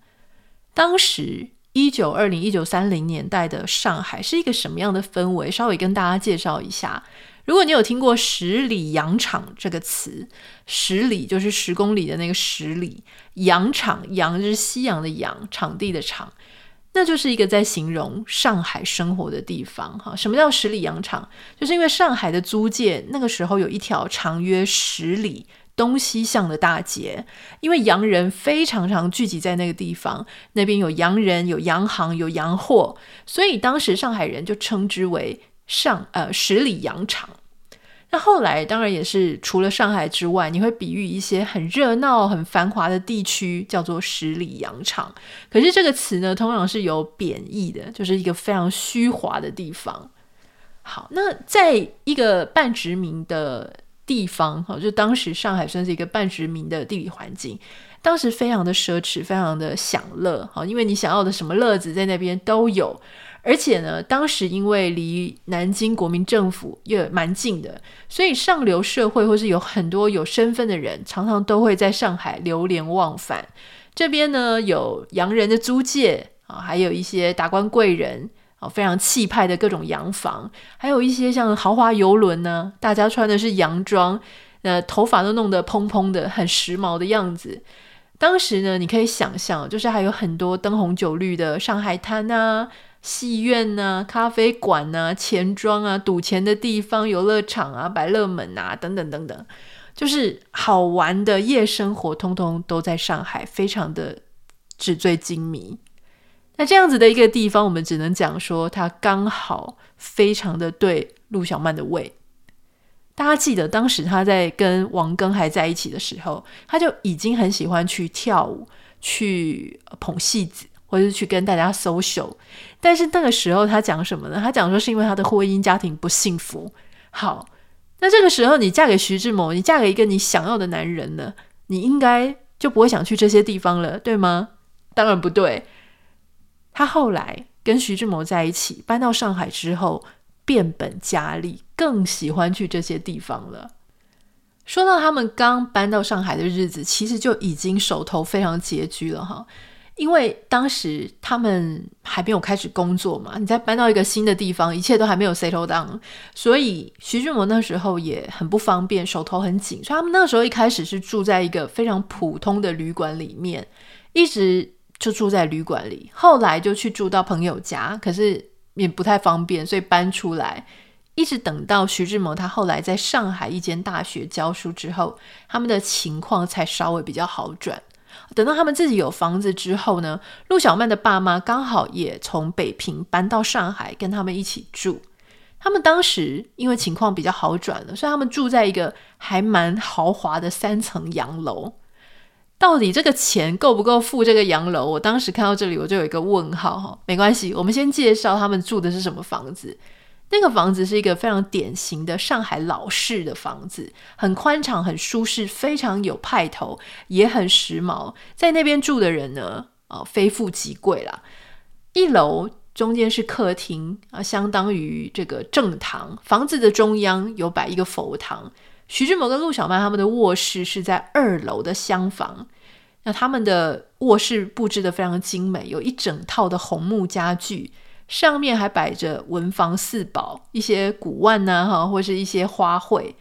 当时一九二零、一九三零年代的上海是一个什么样的氛围？稍微跟大家介绍一下。如果你有听过“十里洋场”这个词，“十里”就是十公里的那个十里，“洋场”洋就是西洋的洋，场地的场，那就是一个在形容上海生活的地方。哈，什么叫十里洋场？就是因为上海的租界那个时候有一条长约十里。东西向的大街，因为洋人非常常聚集在那个地方，那边有洋人、有洋行、有洋货，所以当时上海人就称之为上呃十里洋场。那后来当然也是除了上海之外，你会比喻一些很热闹、很繁华的地区，叫做十里洋场。可是这个词呢，通常是有贬义的，就是一个非常虚华的地方。好，那在一个半殖民的。地方哈，就当时上海算是一个半殖民的地理环境，当时非常的奢侈，非常的享乐哈，因为你想要的什么乐子在那边都有，而且呢，当时因为离南京国民政府也蛮近的，所以上流社会或是有很多有身份的人，常常都会在上海流连忘返。这边呢，有洋人的租界啊，还有一些达官贵人啊。非常气派的各种洋房，还有一些像豪华游轮呢，大家穿的是洋装，呃，头发都弄得蓬蓬的，很时髦的样子。当时呢，你可以想象，就是还有很多灯红酒绿的上海滩啊、戏院啊、咖啡馆啊、钱庄啊、赌钱的地方、游乐场啊、百乐门啊等等等等，就是好玩的夜生活，通通都在上海，非常的纸醉金迷。那这样子的一个地方，我们只能讲说，它刚好非常的对陆小曼的胃。大家记得当时他在跟王庚还在一起的时候，他就已经很喜欢去跳舞、去捧戏子，或者是去跟大家 social。但是那个时候他讲什么呢？他讲说是因为他的婚姻家庭不幸福。好，那这个时候你嫁给徐志摩，你嫁给一个你想要的男人呢，你应该就不会想去这些地方了，对吗？当然不对。他后来跟徐志摩在一起，搬到上海之后，变本加厉，更喜欢去这些地方了。说到他们刚搬到上海的日子，其实就已经手头非常拮据了哈，因为当时他们还没有开始工作嘛，你再搬到一个新的地方，一切都还没有 settle down，所以徐志摩那时候也很不方便，手头很紧，所以他们那时候一开始是住在一个非常普通的旅馆里面，一直。就住在旅馆里，后来就去住到朋友家，可是也不太方便，所以搬出来，一直等到徐志摩他后来在上海一间大学教书之后，他们的情况才稍微比较好转。等到他们自己有房子之后呢，陆小曼的爸妈刚好也从北平搬到上海，跟他们一起住。他们当时因为情况比较好转了，所以他们住在一个还蛮豪华的三层洋楼。到底这个钱够不够付这个洋楼？我当时看到这里，我就有一个问号哈。没关系，我们先介绍他们住的是什么房子。那个房子是一个非常典型的上海老式的房子，很宽敞、很舒适，非常有派头，也很时髦。在那边住的人呢，啊、非富即贵啦。一楼中间是客厅啊，相当于这个正堂。房子的中央有摆一个佛堂。徐志摩跟陆小曼他们的卧室是在二楼的厢房，那他们的卧室布置得非常精美，有一整套的红木家具，上面还摆着文房四宝，一些古玩呐，哈，或是一些花卉。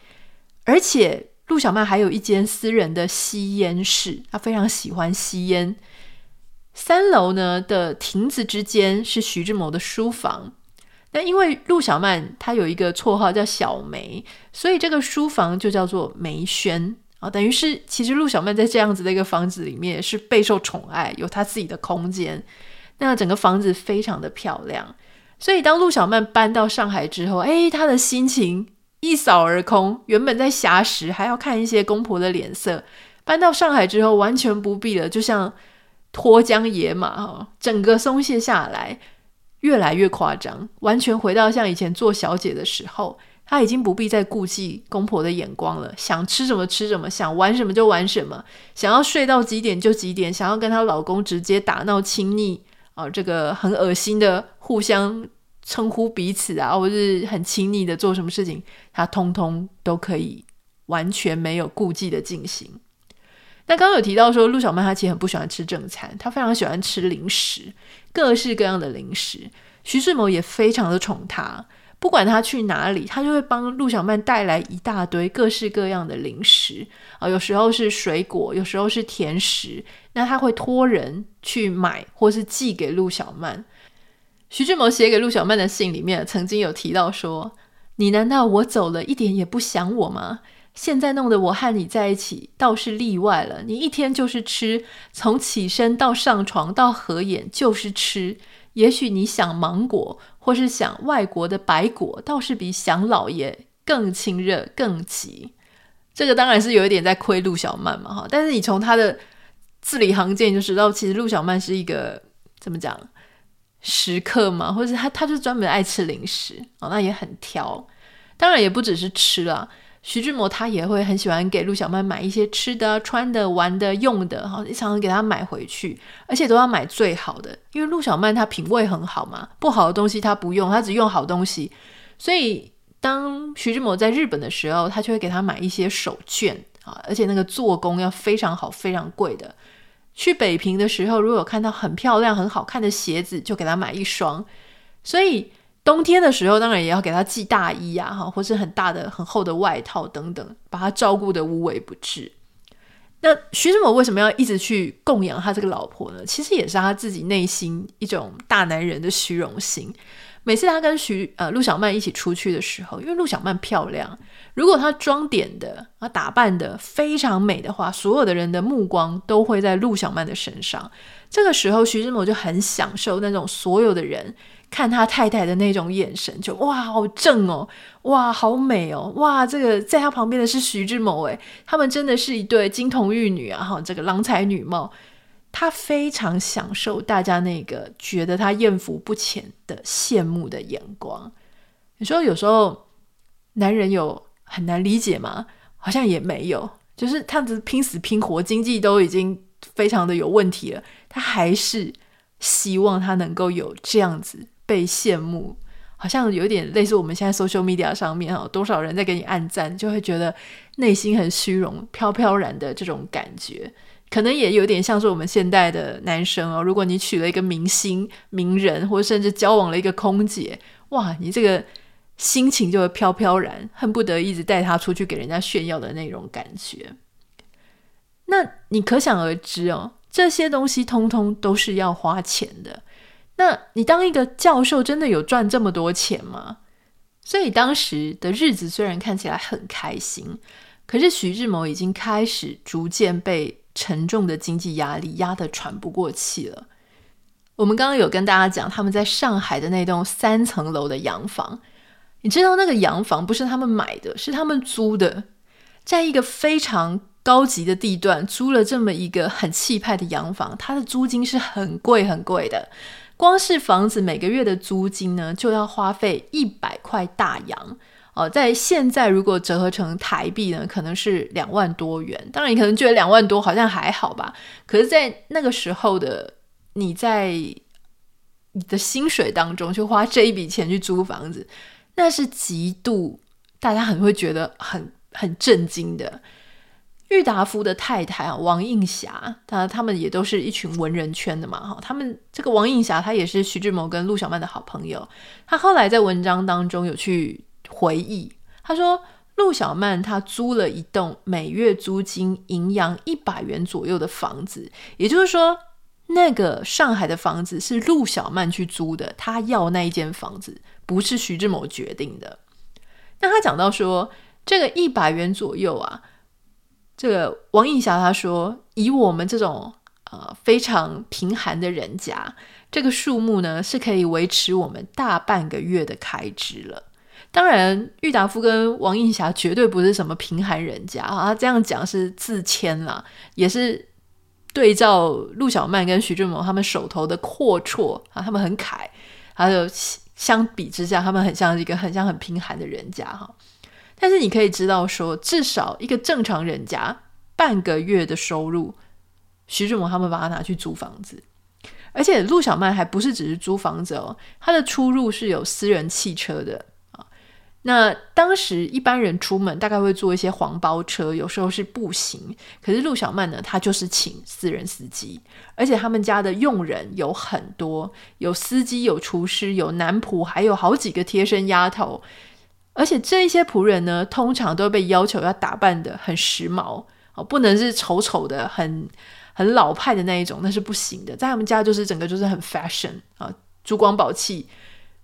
而且陆小曼还有一间私人的吸烟室，他非常喜欢吸烟。三楼呢的亭子之间是徐志摩的书房。那因为陆小曼她有一个绰号叫小梅，所以这个书房就叫做梅轩啊，等于是其实陆小曼在这样子的一个房子里面是备受宠爱，有她自己的空间。那整个房子非常的漂亮，所以当陆小曼搬到上海之后，哎，她的心情一扫而空。原本在狎石还要看一些公婆的脸色，搬到上海之后完全不必了，就像脱缰野马哈，整个松懈下来。越来越夸张，完全回到像以前做小姐的时候，她已经不必再顾忌公婆的眼光了，想吃什么吃什么，想玩什么就玩什么，想要睡到几点就几点，想要跟她老公直接打闹亲昵啊，这个很恶心的互相称呼彼此啊，或是很亲昵的做什么事情，他通通都可以完全没有顾忌的进行。那刚刚有提到说，陆小曼她其实很不喜欢吃正餐，她非常喜欢吃零食，各式各样的零食。徐志摩也非常的宠她，不管他去哪里，他就会帮陆小曼带来一大堆各式各样的零食啊，有时候是水果，有时候是甜食。那他会托人去买，或是寄给陆小曼。徐志摩写给陆小曼的信里面，曾经有提到说：“你难道我走了一点也不想我吗？现在弄得我和你在一起，倒是例外了。你一天就是吃，从起身到上床到合眼就是吃。”也许你想芒果，或是想外国的白果，倒是比想老爷更亲热、更急。这个当然是有一点在亏陆小曼嘛，哈。但是你从他的字里行间就知道，其实陆小曼是一个怎么讲食客嘛，或者是他他就专门爱吃零食哦，那也很挑。当然也不只是吃啦。徐志摩他也会很喜欢给陆小曼买一些吃的、穿的、玩的、用的，哈，常常给他买回去，而且都要买最好的，因为陆小曼她品味很好嘛，不好的东西她不用，她只用好东西。所以当徐志摩在日本的时候，他就会给他买一些手绢啊，而且那个做工要非常好、非常贵的。去北平的时候，如果有看到很漂亮、很好看的鞋子，就给他买一双。所以。冬天的时候，当然也要给他寄大衣啊，哈，或是很大的、很厚的外套等等，把他照顾得无微不至。那徐志摩为什么要一直去供养他这个老婆呢？其实也是他自己内心一种大男人的虚荣心。每次他跟徐呃陆小曼一起出去的时候，因为陆小曼漂亮，如果她妆点的啊打扮的非常美的话，所有的人的目光都会在陆小曼的身上。这个时候，徐志摩就很享受那种所有的人。看他太太的那种眼神，就哇，好正哦，哇，好美哦，哇，这个在他旁边的是徐志摩，诶，他们真的是一对金童玉女啊，哈，这个郎才女貌，他非常享受大家那个觉得他艳福不浅的羡慕的眼光。你说有时候男人有很难理解吗？好像也没有，就是他只拼死拼活，经济都已经非常的有问题了，他还是希望他能够有这样子。被羡慕，好像有点类似我们现在 social media 上面哈，多少人在给你按赞，就会觉得内心很虚荣、飘飘然的这种感觉，可能也有点像是我们现代的男生哦。如果你娶了一个明星、名人，或者甚至交往了一个空姐，哇，你这个心情就会飘飘然，恨不得一直带他出去给人家炫耀的那种感觉。那你可想而知哦，这些东西通通都是要花钱的。那你当一个教授，真的有赚这么多钱吗？所以当时的日子虽然看起来很开心，可是徐志摩已经开始逐渐被沉重的经济压力压得喘不过气了。我们刚刚有跟大家讲，他们在上海的那栋三层楼的洋房，你知道那个洋房不是他们买的，是他们租的，在一个非常高级的地段租了这么一个很气派的洋房，它的租金是很贵很贵的。光是房子每个月的租金呢，就要花费一百块大洋哦。在现在如果折合成台币呢，可能是两万多元。当然，你可能觉得两万多好像还好吧。可是，在那个时候的你在你的薪水当中去花这一笔钱去租房子，那是极度大家很会觉得很很震惊的。郁达夫的太太啊，王映霞，他他们也都是一群文人圈的嘛，哈，他们这个王映霞，她也是徐志摩跟陆小曼的好朋友。他后来在文章当中有去回忆，他说陆小曼她租了一栋每月租金营养一百元左右的房子，也就是说，那个上海的房子是陆小曼去租的，他要那一间房子，不是徐志摩决定的。那他讲到说，这个一百元左右啊。这个王映霞他说：“以我们这种呃非常贫寒的人家，这个数目呢是可以维持我们大半个月的开支了。当然，郁达夫跟王映霞绝对不是什么贫寒人家啊，他这样讲是自谦啦，也是对照陆小曼跟徐志摩他们手头的阔绰啊，他们很凯，还有相比之下，他们很像一个很像很贫寒的人家哈。”但是你可以知道说，至少一个正常人家半个月的收入，徐志摩他们把它拿去租房子，而且陆小曼还不是只是租房子哦，他的出入是有私人汽车的啊。那当时一般人出门大概会坐一些黄包车，有时候是步行。可是陆小曼呢，她就是请私人司机，而且他们家的佣人有很多，有司机、有厨师、有男仆，还有好几个贴身丫头。而且这一些仆人呢，通常都被要求要打扮得很时髦哦，不能是丑丑的、很很老派的那一种，那是不行的。在他们家就是整个就是很 fashion 啊，珠光宝气。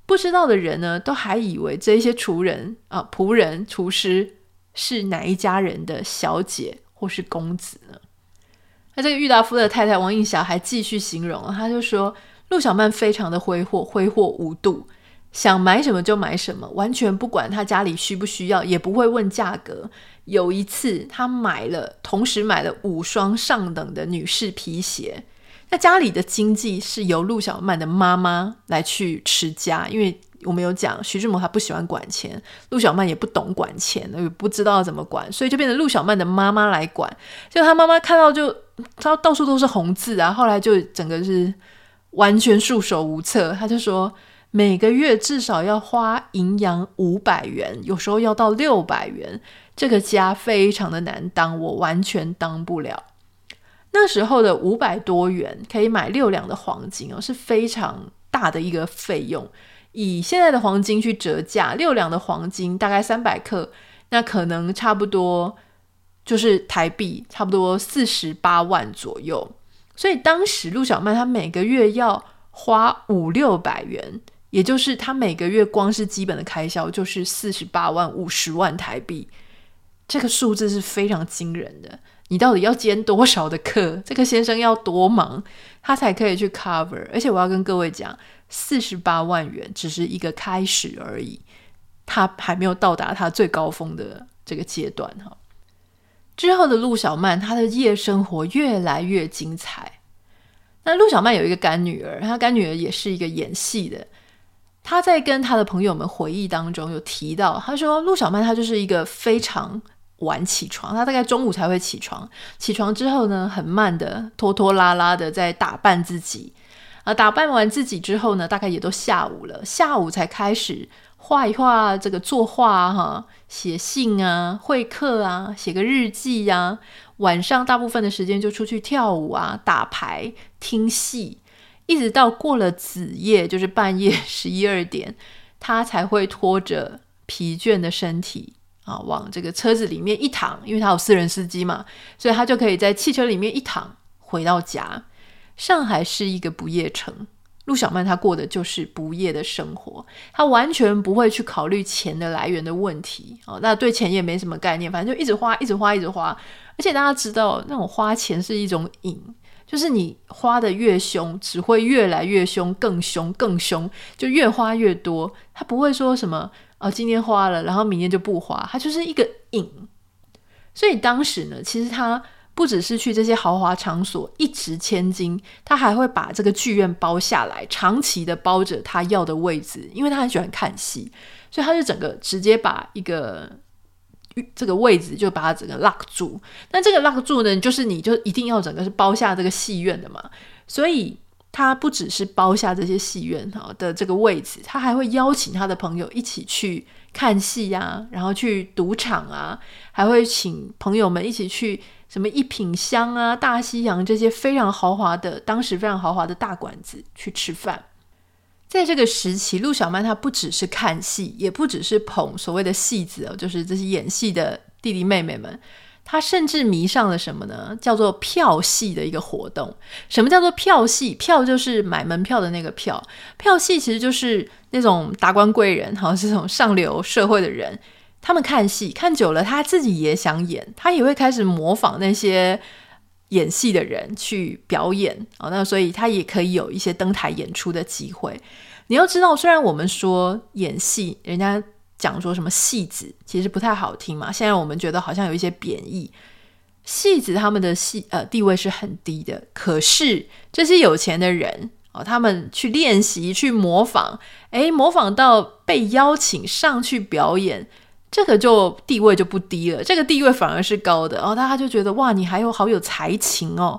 不知道的人呢，都还以为这一些厨人啊、仆人、厨师是哪一家人的小姐或是公子呢？那这个郁达夫的太太王映霞还继续形容，他就说陆小曼非常的挥霍，挥霍无度，想买什么就买什么，完全不管他家里需不需要，也不会问价格。有一次，他买了，同时买了五双上等的女士皮鞋。那家里的经济是由陆小曼的妈妈来去持家，因为我们有讲徐志摩他不喜欢管钱，陆小曼也不懂管钱，也不知道怎么管，所以就变成陆小曼的妈妈来管。就他妈妈看到就，他到处都是红字啊，后来就整个是完全束手无策。他就说每个月至少要花营养五百元，有时候要到六百元，这个家非常的难当，我完全当不了。那时候的五百多元可以买六两的黄金哦，是非常大的一个费用。以现在的黄金去折价，六两的黄金大概三百克，那可能差不多就是台币差不多四十八万左右。所以当时陆小曼她每个月要花五六百元，也就是他每个月光是基本的开销就是四十八万五十万台币，这个数字是非常惊人的。你到底要兼多少的课？这个先生要多忙，他才可以去 cover。而且我要跟各位讲，四十八万元只是一个开始而已，他还没有到达他最高峰的这个阶段哈。之后的陆小曼，她的夜生活越来越精彩。那陆小曼有一个干女儿，她干女儿也是一个演戏的。他在跟他的朋友们回忆当中有提到，他说陆小曼她就是一个非常。晚起床，他大概中午才会起床。起床之后呢，很慢的、拖拖拉拉的在打扮自己。啊，打扮完自己之后呢，大概也都下午了。下午才开始画一画，这个作画哈，写信啊，会客啊，写个日记呀、啊。晚上大部分的时间就出去跳舞啊，打牌、听戏，一直到过了子夜，就是半夜 *laughs* 十一二点，他才会拖着疲倦的身体。啊，往这个车子里面一躺，因为他有私人司机嘛，所以他就可以在汽车里面一躺回到家。上海是一个不夜城，陆小曼她过的就是不夜的生活，她完全不会去考虑钱的来源的问题。哦，那对钱也没什么概念，反正就一直花，一直花，一直花。而且大家知道，那种花钱是一种瘾，就是你花得越凶，只会越来越凶，更凶，更凶，就越花越多。他不会说什么。哦，今天花了，然后明天就不花，他就是一个瘾。所以当时呢，其实他不只是去这些豪华场所一掷千金，他还会把这个剧院包下来，长期的包着他要的位置，因为他很喜欢看戏，所以他就整个直接把一个这个位置就把它整个 lock 住。那这个 lock 住呢，就是你就一定要整个是包下这个戏院的嘛，所以。他不只是包下这些戏院哈的这个位置，他还会邀请他的朋友一起去看戏啊，然后去赌场啊，还会请朋友们一起去什么一品香啊、大西洋这些非常豪华的，当时非常豪华的大馆子去吃饭。在这个时期，陆小曼她不只是看戏，也不只是捧所谓的戏子哦，就是这些演戏的弟弟妹妹们。他甚至迷上了什么呢？叫做票戏的一个活动。什么叫做票戏？票就是买门票的那个票。票戏其实就是那种达官贵人，好像是这种上流社会的人，他们看戏看久了，他自己也想演，他也会开始模仿那些演戏的人去表演啊。那所以他也可以有一些登台演出的机会。你要知道，虽然我们说演戏，人家。讲说什么戏子其实不太好听嘛，现在我们觉得好像有一些贬义。戏子他们的戏呃地位是很低的，可是这些有钱的人哦，他们去练习去模仿，诶，模仿到被邀请上去表演，这个就地位就不低了，这个地位反而是高的。然后大家就觉得哇，你还有好有才情哦。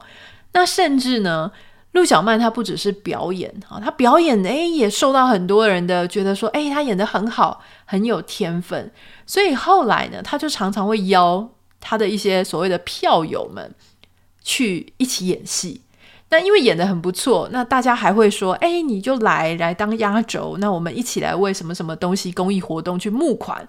那甚至呢，陆小曼她不只是表演啊，她表演诶也受到很多人的觉得说，诶她演得很好，很有天分。所以后来呢，她就常常会邀她的一些所谓的票友们去一起演戏。那因为演得很不错，那大家还会说，诶你就来来当压轴，那我们一起来为什么什么东西公益活动去募款。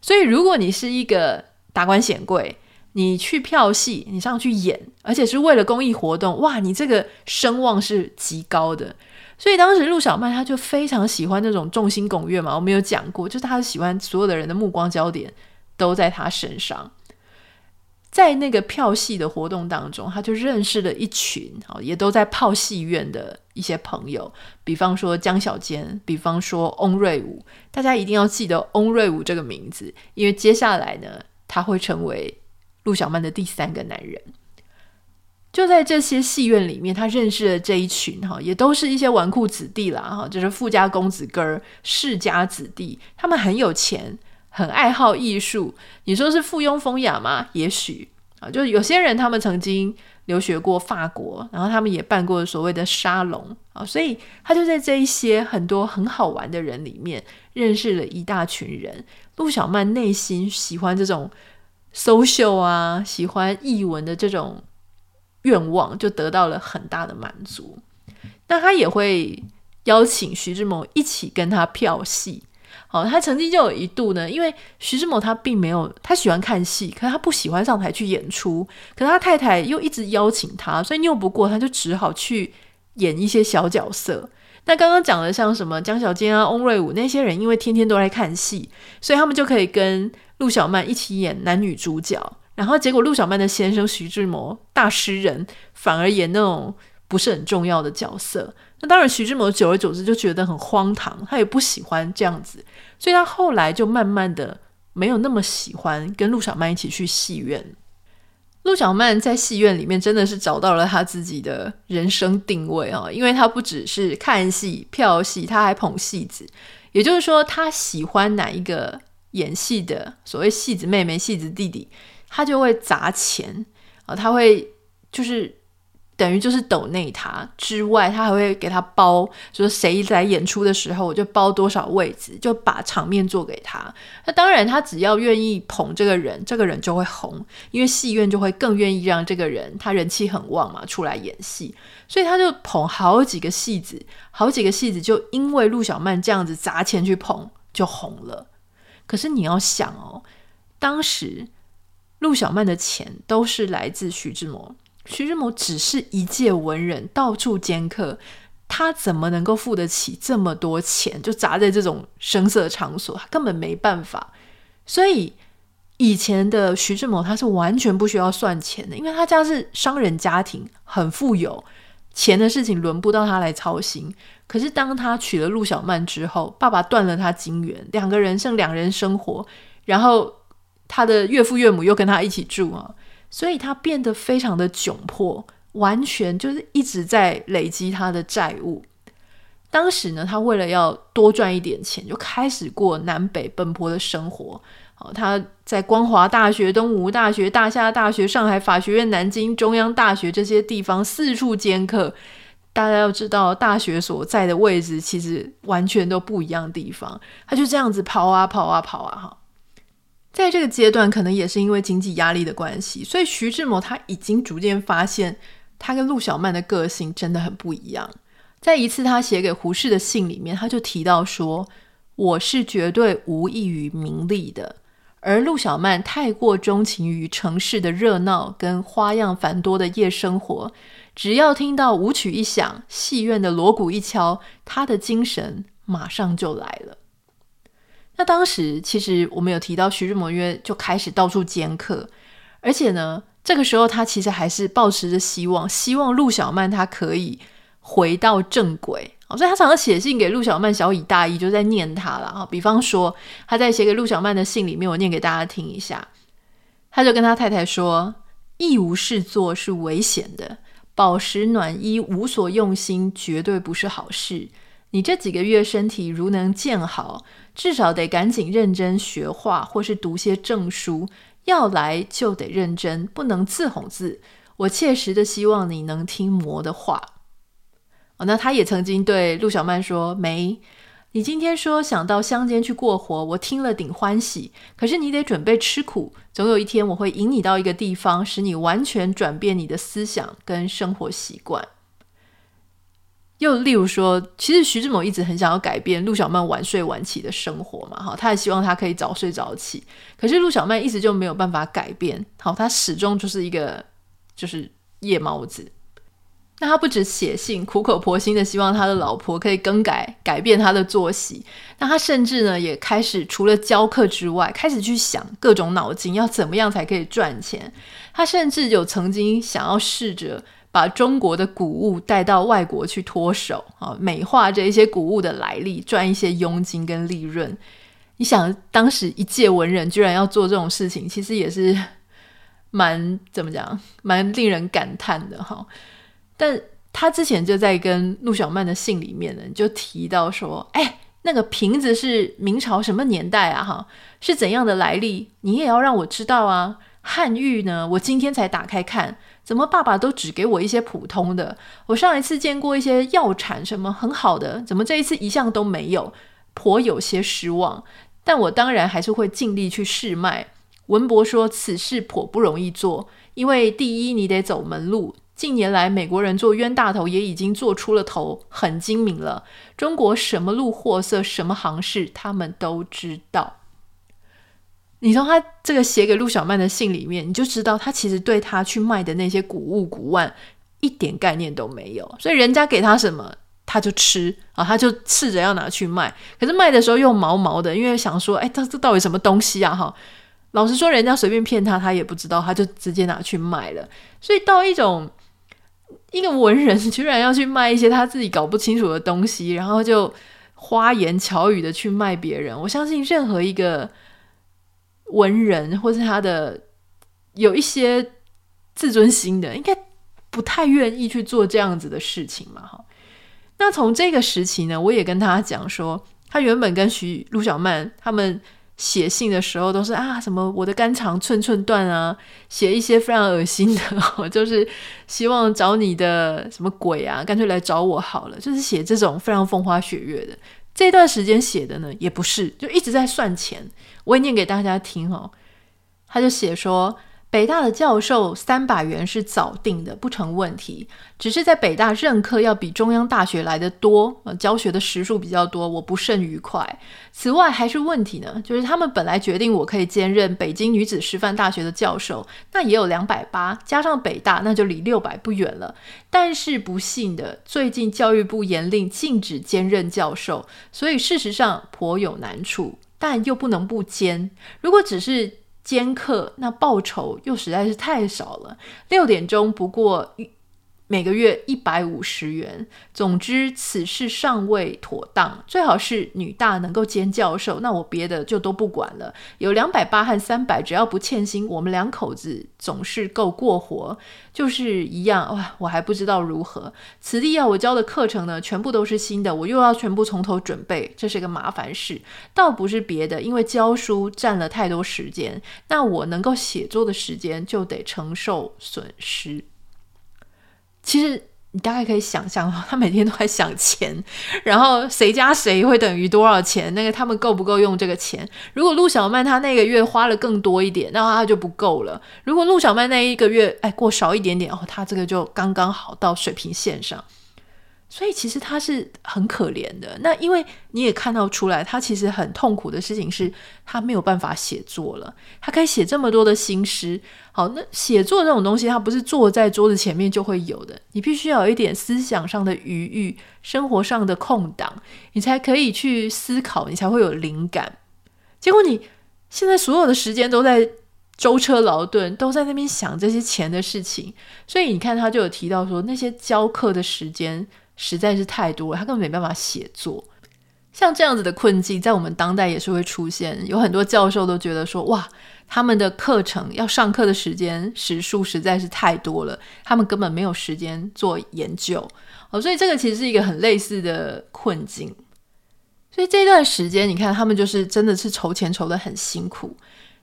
所以如果你是一个达官显贵，你去票戏，你上去演，而且是为了公益活动，哇，你这个声望是极高的。所以当时陆小曼她就非常喜欢那种众星拱月嘛，我们有讲过，就是她喜欢所有的人的目光焦点都在她身上。在那个票戏的活动当中，他就认识了一群啊，也都在泡戏院的一些朋友，比方说江小坚，比方说翁瑞武，大家一定要记得翁瑞武这个名字，因为接下来呢，他会成为。陆小曼的第三个男人，就在这些戏院里面，他认识了这一群哈，也都是一些纨绔子弟啦哈，就是富家公子哥儿、世家子弟，他们很有钱，很爱好艺术。你说是附庸风雅吗？也许啊，就是有些人他们曾经留学过法国，然后他们也办过所谓的沙龙啊，所以他就在这一些很多很好玩的人里面认识了一大群人。陆小曼内心喜欢这种。social 啊，喜欢译文的这种愿望就得到了很大的满足。那他也会邀请徐志摩一起跟他票戏。好，他曾经就有一度呢，因为徐志摩他并没有他喜欢看戏，可是他不喜欢上台去演出。可是他太太又一直邀请他，所以拗不过，他就只好去演一些小角色。那刚刚讲的像什么江小坚啊、翁瑞武那些人，因为天天都来看戏，所以他们就可以跟。陆小曼一起演男女主角，然后结果陆小曼的先生徐志摩大诗人反而演那种不是很重要的角色。那当然，徐志摩久而久之就觉得很荒唐，他也不喜欢这样子，所以他后来就慢慢的没有那么喜欢跟陆小曼一起去戏院。陆小曼在戏院里面真的是找到了他自己的人生定位啊，因为他不只是看戏票戏，他还捧戏子，也就是说他喜欢哪一个。演戏的所谓戏子妹妹、戏子弟弟，他就会砸钱啊，他会就是等于就是抖内他之外，他还会给他包，就是谁来演出的时候，我就包多少位置，就把场面做给他。那当然，他只要愿意捧这个人，这个人就会红，因为戏院就会更愿意让这个人他人气很旺嘛，出来演戏，所以他就捧好几个戏子，好几个戏子就因为陆小曼这样子砸钱去捧，就红了。可是你要想哦，当时陆小曼的钱都是来自徐志摩，徐志摩只是一介文人，到处兼客，他怎么能够付得起这么多钱？就砸在这种声色场所，他根本没办法。所以以前的徐志摩他是完全不需要算钱的，因为他家是商人家庭，很富有，钱的事情轮不到他来操心。可是当他娶了陆小曼之后，爸爸断了他金援，两个人剩两人生活，然后他的岳父岳母又跟他一起住啊，所以他变得非常的窘迫，完全就是一直在累积他的债务。当时呢，他为了要多赚一点钱，就开始过南北奔波的生活。哦，他在光华大学、东吴大学、大夏大学、上海法学院、南京中央大学这些地方四处兼课。大家要知道，大学所在的位置其实完全都不一样的地方。他就这样子跑啊跑啊跑啊哈，在这个阶段，可能也是因为经济压力的关系，所以徐志摩他已经逐渐发现，他跟陆小曼的个性真的很不一样。在一次他写给胡适的信里面，他就提到说：“我是绝对无异于名利的，而陆小曼太过钟情于城市的热闹跟花样繁多的夜生活。”只要听到舞曲一响，戏院的锣鼓一敲，他的精神马上就来了。那当时其实我们有提到徐志摩约就开始到处兼课，而且呢，这个时候他其实还是抱持着希望，希望陆小曼他可以回到正轨。所以他常常写信给陆小曼，小以大义，就在念他了啊。比方说，他在写给陆小曼的信里面，我念给大家听一下。他就跟他太太说：“一无事做是危险的。”饱食暖衣无所用心，绝对不是好事。你这几个月身体如能见好，至少得赶紧认真学画，或是读些证书。要来就得认真，不能自哄自。我切实的希望你能听魔的话。哦，那他也曾经对陆小曼说：“梅，你今天说想到乡间去过活，我听了顶欢喜。可是你得准备吃苦，总有一天我会引你到一个地方，使你完全转变你的思想跟生活习惯。”又例如说，其实徐志摩一直很想要改变陆小曼晚睡晚起的生活嘛，哈，他也希望她可以早睡早起。可是陆小曼一直就没有办法改变，好，她始终就是一个就是夜猫子。那他不止写信，苦口婆心的希望他的老婆可以更改改变他的作息。那他甚至呢，也开始除了教课之外，开始去想各种脑筋要怎么样才可以赚钱。他甚至有曾经想要试着把中国的古物带到外国去脱手啊，美化这一些古物的来历，赚一些佣金跟利润。你想，当时一介文人居然要做这种事情，其实也是蛮怎么讲，蛮令人感叹的哈。但他之前就在跟陆小曼的信里面呢，就提到说：“哎，那个瓶子是明朝什么年代啊？哈，是怎样的来历？你也要让我知道啊！汉玉呢，我今天才打开看，怎么爸爸都只给我一些普通的？我上一次见过一些药产什么很好的，怎么这一次一项都没有？颇有些失望。但我当然还是会尽力去试卖。文博说此事颇不容易做，因为第一你得走门路。”近年来，美国人做冤大头也已经做出了头，很精明了。中国什么路货色，什么行市，他们都知道。你从他这个写给陆小曼的信里面，你就知道他其实对他去卖的那些古物古玩一点概念都没有。所以人家给他什么，他就吃啊，他就试着要拿去卖。可是卖的时候又毛毛的，因为想说，哎，这这到底什么东西啊？哈，老实说，人家随便骗他，他也不知道，他就直接拿去卖了。所以到一种。一个文人居然要去卖一些他自己搞不清楚的东西，然后就花言巧语的去卖别人。我相信任何一个文人，或是他的有一些自尊心的，应该不太愿意去做这样子的事情嘛。哈，那从这个时期呢，我也跟他讲说，他原本跟徐陆小曼他们。写信的时候都是啊，什么我的肝肠寸寸断啊，写一些非常恶心的，*laughs* 就是希望找你的什么鬼啊，干脆来找我好了，就是写这种非常风花雪月的。这段时间写的呢，也不是，就一直在算钱。我也念给大家听哦，他就写说。北大的教授三百元是早定的，不成问题。只是在北大任课要比中央大学来得多，呃，教学的时数比较多，我不甚愉快。此外还是问题呢，就是他们本来决定我可以兼任北京女子师范大学的教授，那也有两百八，加上北大，那就离六百不远了。但是不幸的，最近教育部严令禁止兼任教授，所以事实上颇有难处，但又不能不兼。如果只是兼客，那报酬又实在是太少了。六点钟不过每个月一百五十元。总之此事尚未妥当，最好是女大能够兼教授，那我别的就都不管了。有两百八和三百，只要不欠薪，我们两口子总是够过活。就是一样哇，我还不知道如何。此地要我教的课程呢，全部都是新的，我又要全部从头准备，这是个麻烦事。倒不是别的，因为教书占了太多时间，那我能够写作的时间就得承受损失。其实你大概可以想象，他每天都在想钱，*laughs* 然后谁加谁会等于多少钱？那个他们够不够用这个钱？如果陆小曼她那个月花了更多一点，那他就不够了。如果陆小曼那一个月哎过少一点点哦，他这个就刚刚好到水平线上。所以其实他是很可怜的。那因为你也看到出来，他其实很痛苦的事情是他没有办法写作了。他可以写这么多的新诗，好，那写作这种东西，他不是坐在桌子前面就会有的。你必须要有一点思想上的余裕，生活上的空档，你才可以去思考，你才会有灵感。结果你现在所有的时间都在舟车劳顿，都在那边想这些钱的事情。所以你看，他就有提到说，那些教课的时间。实在是太多了，他根本没办法写作。像这样子的困境，在我们当代也是会出现。有很多教授都觉得说：“哇，他们的课程要上课的时间时数实在是太多了，他们根本没有时间做研究。”哦，所以这个其实是一个很类似的困境。所以这段时间，你看他们就是真的是筹钱筹得很辛苦。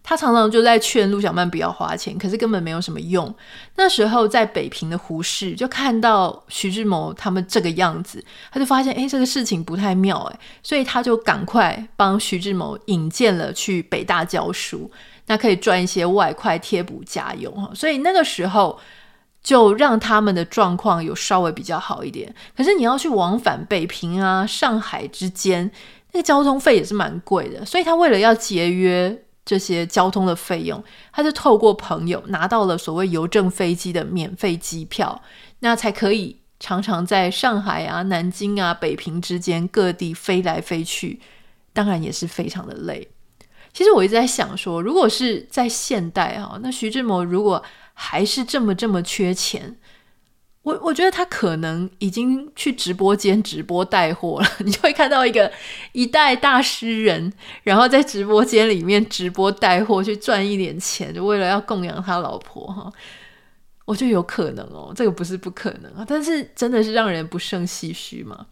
他常常就在劝陆小曼不要花钱，可是根本没有什么用。那时候在北平的胡适就看到徐志摩他们这个样子，他就发现哎，这个事情不太妙哎，所以他就赶快帮徐志摩引荐了去北大教书，那可以赚一些外快贴补家用哈。所以那个时候就让他们的状况有稍微比较好一点。可是你要去往返北平啊、上海之间，那个交通费也是蛮贵的，所以他为了要节约。这些交通的费用，他就透过朋友拿到了所谓邮政飞机的免费机票，那才可以常常在上海啊、南京啊、北平之间各地飞来飞去，当然也是非常的累。其实我一直在想说，如果是在现代哈，那徐志摩如果还是这么这么缺钱。我我觉得他可能已经去直播间直播带货了，*laughs* 你就会看到一个一代大诗人，然后在直播间里面直播带货去赚一点钱，就为了要供养他老婆哈。我觉得有可能哦，这个不是不可能啊，但是真的是让人不胜唏嘘嘛。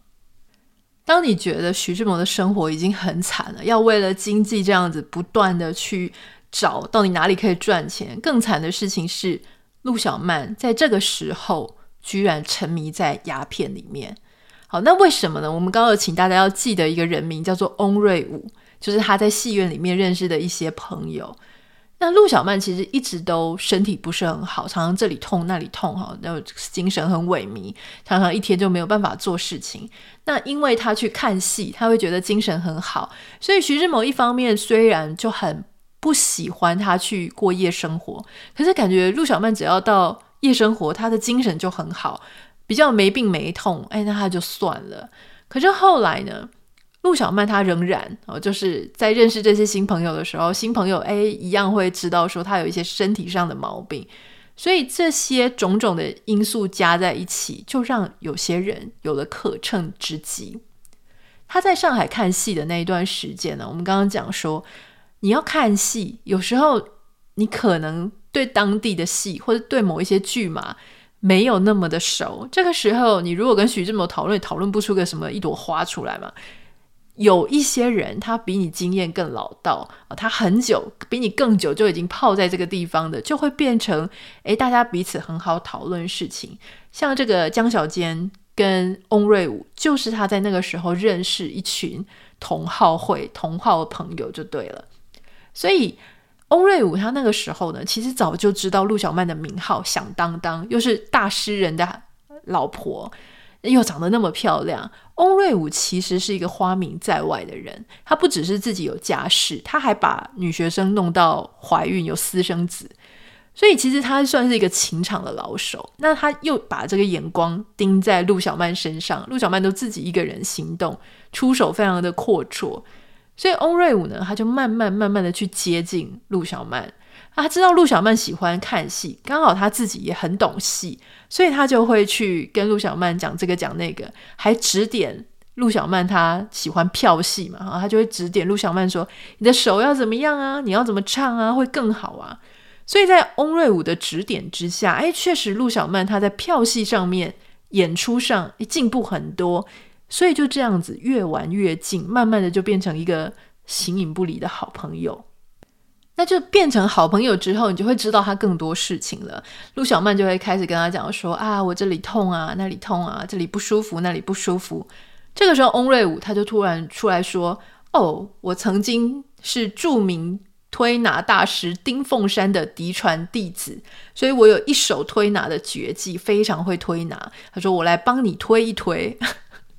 当你觉得徐志摩的生活已经很惨了，要为了经济这样子不断的去找到底哪里可以赚钱，更惨的事情是陆小曼在这个时候。居然沉迷在鸦片里面，好，那为什么呢？我们刚刚请大家要记得一个人名，叫做翁瑞武，就是他在戏院里面认识的一些朋友。那陆小曼其实一直都身体不是很好，常常这里痛那里痛，哈，然后精神很萎靡，常常一天就没有办法做事情。那因为他去看戏，他会觉得精神很好，所以徐志摩一方面虽然就很不喜欢他去过夜生活，可是感觉陆小曼只要到。夜生活，他的精神就很好，比较没病没痛，哎，那他就算了。可是后来呢，陆小曼她仍然哦，就是在认识这些新朋友的时候，新朋友哎一样会知道说他有一些身体上的毛病，所以这些种种的因素加在一起，就让有些人有了可乘之机。他在上海看戏的那一段时间呢，我们刚刚讲说，你要看戏，有时候你可能。对当地的戏或者对某一些剧嘛没有那么的熟，这个时候你如果跟徐志摩讨论，讨论不出个什么一朵花出来嘛。有一些人他比你经验更老道啊，他很久比你更久就已经泡在这个地方的，就会变成诶，大家彼此很好讨论事情。像这个江小坚跟翁瑞武，就是他在那个时候认识一群同好会同好的朋友就对了，所以。翁瑞武他那个时候呢，其实早就知道陆小曼的名号响当当，又是大诗人的老婆，又长得那么漂亮。翁瑞武其实是一个花名在外的人，他不只是自己有家室，他还把女学生弄到怀孕有私生子，所以其实他算是一个情场的老手。那他又把这个眼光盯在陆小曼身上，陆小曼都自己一个人行动，出手非常的阔绰。所以翁瑞武呢，他就慢慢慢慢的去接近陆小曼。他知道陆小曼喜欢看戏，刚好他自己也很懂戏，所以他就会去跟陆小曼讲这个讲那个，还指点陆小曼他喜欢票戏嘛，他就会指点陆小曼说：“你的手要怎么样啊？你要怎么唱啊？会更好啊。”所以在翁瑞武的指点之下，哎，确实陆小曼她在票戏上面演出上进步很多。所以就这样子越玩越近，慢慢的就变成一个形影不离的好朋友。那就变成好朋友之后，你就会知道他更多事情了。陆小曼就会开始跟他讲说：“啊，我这里痛啊，那里痛啊，这里不舒服，那里不舒服。”这个时候，翁瑞武他就突然出来说：“哦，我曾经是著名推拿大师丁凤山的嫡传弟子，所以我有一手推拿的绝技，非常会推拿。”他说：“我来帮你推一推。”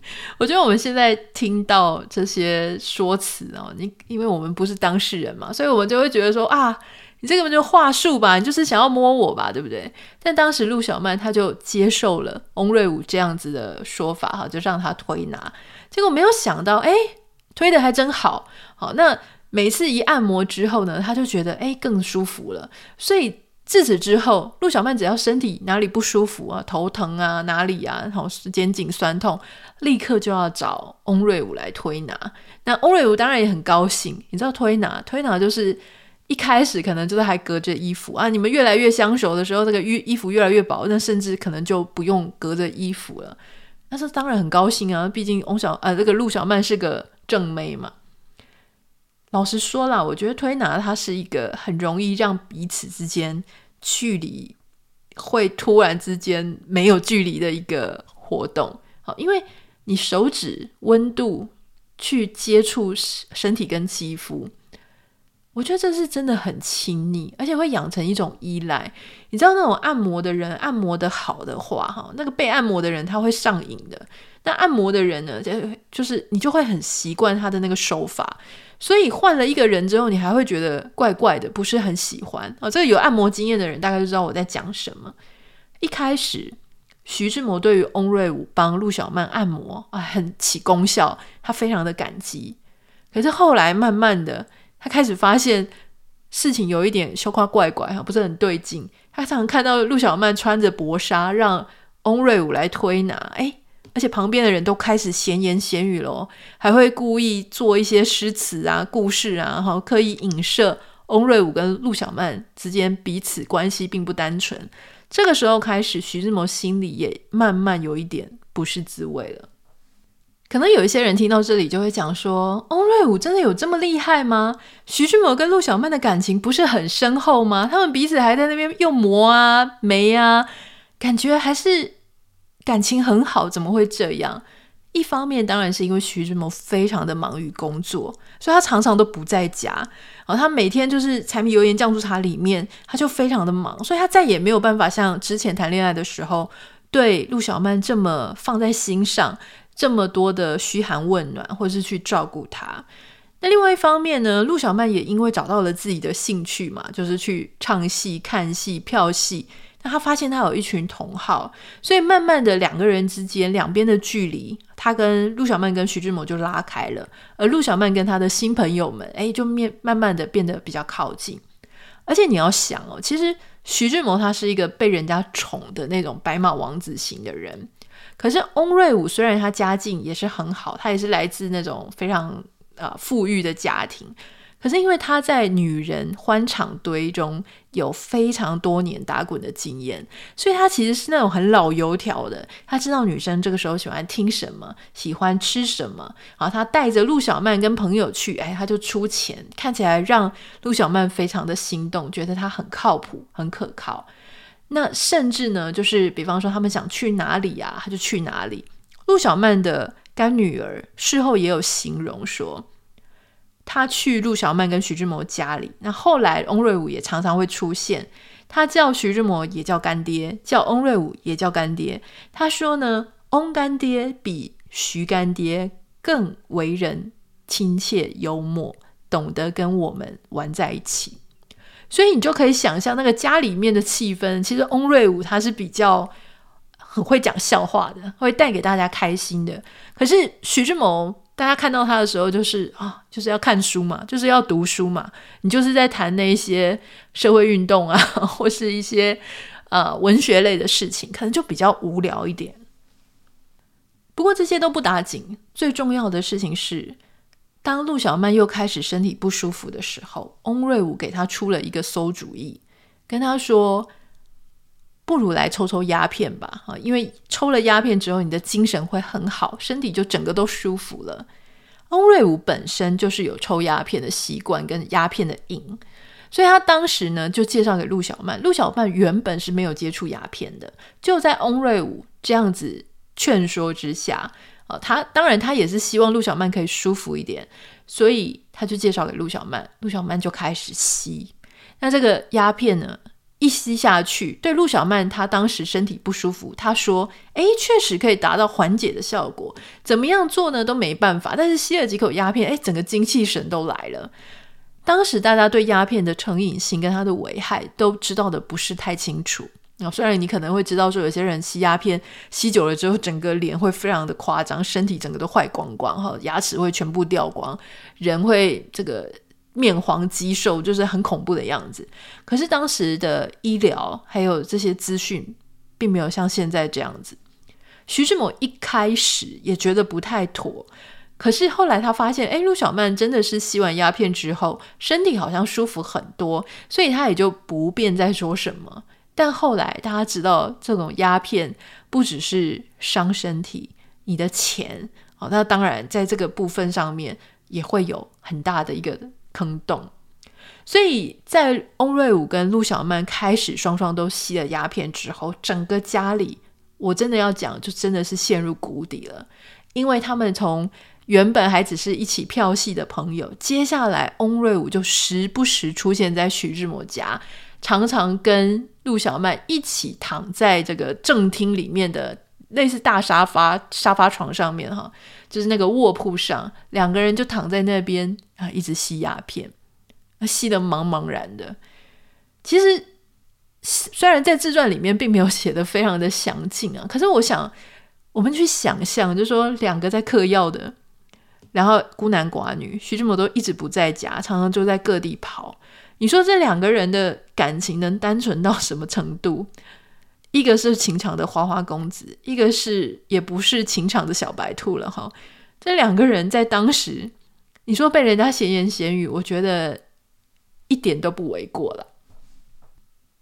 *laughs* 我觉得我们现在听到这些说辞哦，你因为我们不是当事人嘛，所以我们就会觉得说啊，你这个就话术吧，你就是想要摸我吧，对不对？但当时陆小曼她就接受了翁瑞武这样子的说法哈，就让他推拿，结果没有想到，哎，推得还真好，好，那每次一按摩之后呢，他就觉得哎更舒服了，所以。自此之后，陆小曼只要身体哪里不舒服啊，头疼啊，哪里啊，然后肩颈酸痛，立刻就要找翁瑞武来推拿。那翁瑞武当然也很高兴，你知道推拿，推拿就是一开始可能就是还隔着衣服啊，你们越来越相熟的时候，这个衣衣服越来越薄，那甚至可能就不用隔着衣服了。那是当然很高兴啊，毕竟翁小呃这个陆小曼是个正妹嘛。老实说啦，我觉得推拿它是一个很容易让彼此之间距离会突然之间没有距离的一个活动。好，因为你手指温度去接触身体跟肌肤。我觉得这是真的很亲昵，而且会养成一种依赖。你知道那种按摩的人，按摩的好的话，哈，那个被按摩的人他会上瘾的。那按摩的人呢，就就是你就会很习惯他的那个手法。所以换了一个人之后，你还会觉得怪怪的，不是很喜欢啊。哦，这个有按摩经验的人大概就知道我在讲什么。一开始，徐志摩对于翁瑞武帮陆小曼按摩啊，很起功效，他非常的感激。可是后来慢慢的。他开始发现事情有一点羞夸怪怪哈，不是很对劲。他常常看到陆小曼穿着薄纱，让翁瑞武来推拿，哎，而且旁边的人都开始闲言闲语咯，还会故意做一些诗词啊、故事啊，哈，刻意影射翁瑞武跟陆小曼之间彼此关系并不单纯。这个时候开始，徐志摩心里也慢慢有一点不是滋味了。可能有一些人听到这里就会讲说：“翁瑞武真的有这么厉害吗？徐志摩跟陆小曼的感情不是很深厚吗？他们彼此还在那边用磨啊、眉啊，感觉还是感情很好，怎么会这样？一方面当然是因为徐志摩非常的忙于工作，所以他常常都不在家。然后他每天就是柴米油盐酱醋茶里面，他就非常的忙，所以他再也没有办法像之前谈恋爱的时候对陆小曼这么放在心上。”这么多的嘘寒问暖，或是去照顾他。那另外一方面呢，陆小曼也因为找到了自己的兴趣嘛，就是去唱戏、看戏、票戏。那他发现他有一群同好，所以慢慢的两个人之间两边的距离，他跟陆小曼跟徐志摩就拉开了，而陆小曼跟他的新朋友们，哎，就面慢慢的变得比较靠近。而且你要想哦，其实徐志摩他是一个被人家宠的那种白马王子型的人。可是翁瑞武虽然他家境也是很好，他也是来自那种非常呃富裕的家庭，可是因为他在女人欢场堆中有非常多年打滚的经验，所以他其实是那种很老油条的。他知道女生这个时候喜欢听什么，喜欢吃什么，然后他带着陆小曼跟朋友去，哎，他就出钱，看起来让陆小曼非常的心动，觉得他很靠谱，很可靠。那甚至呢，就是比方说他们想去哪里啊，他就去哪里。陆小曼的干女儿事后也有形容说，他去陆小曼跟徐志摩家里。那后来翁瑞武也常常会出现，他叫徐志摩也叫干爹，叫翁瑞武也叫干爹。他说呢，翁干爹比徐干爹更为人亲切幽默，懂得跟我们玩在一起。所以你就可以想象那个家里面的气氛。其实翁瑞武他是比较很会讲笑话的，会带给大家开心的。可是徐志摩，大家看到他的时候，就是啊，就是要看书嘛，就是要读书嘛。你就是在谈那些社会运动啊，*laughs* 或是一些呃文学类的事情，可能就比较无聊一点。不过这些都不打紧，最重要的事情是。当陆小曼又开始身体不舒服的时候，翁瑞武给他出了一个馊主意，跟他说：“不如来抽抽鸦片吧，哈，因为抽了鸦片之后，你的精神会很好，身体就整个都舒服了。”翁瑞武本身就是有抽鸦片的习惯跟鸦片的瘾，所以他当时呢就介绍给陆小曼。陆小曼原本是没有接触鸦片的，就在翁瑞武这样子劝说之下。哦，他当然，他也是希望陆小曼可以舒服一点，所以他就介绍给陆小曼，陆小曼就开始吸。那这个鸦片呢，一吸下去，对陆小曼她当时身体不舒服，她说：“诶，确实可以达到缓解的效果。怎么样做呢？都没办法。但是吸了几口鸦片，诶，整个精气神都来了。当时大家对鸦片的成瘾性跟它的危害都知道的不是太清楚。”那虽然你可能会知道说，有些人吸鸦片吸久了之后，整个脸会非常的夸张，身体整个都坏光光哈，牙齿会全部掉光，人会这个面黄肌瘦，就是很恐怖的样子。可是当时的医疗还有这些资讯，并没有像现在这样子。徐志摩一开始也觉得不太妥，可是后来他发现，哎，陆小曼真的是吸完鸦片之后，身体好像舒服很多，所以他也就不便再说什么。但后来大家知道，这种鸦片不只是伤身体，你的钱，哦，那当然在这个部分上面也会有很大的一个坑洞。所以在翁瑞武跟陆小曼开始双双都吸了鸦片之后，整个家里我真的要讲，就真的是陷入谷底了。因为他们从原本还只是一起票戏的朋友，接下来翁瑞武就时不时出现在徐志摩家，常常跟陆小曼一起躺在这个正厅里面的类似大沙发沙发床上面，哈，就是那个卧铺上，两个人就躺在那边啊，一直吸鸦片。吸得茫茫然的。其实，虽然在自传里面并没有写得非常的详尽啊，可是我想，我们去想象，就说两个在嗑药的，然后孤男寡女，徐志摩都一直不在家，常常就在各地跑。你说这两个人的感情能单纯到什么程度？一个是情场的花花公子，一个是也不是情场的小白兔了哈。这两个人在当时，你说被人家闲言闲语，我觉得。一点都不为过了。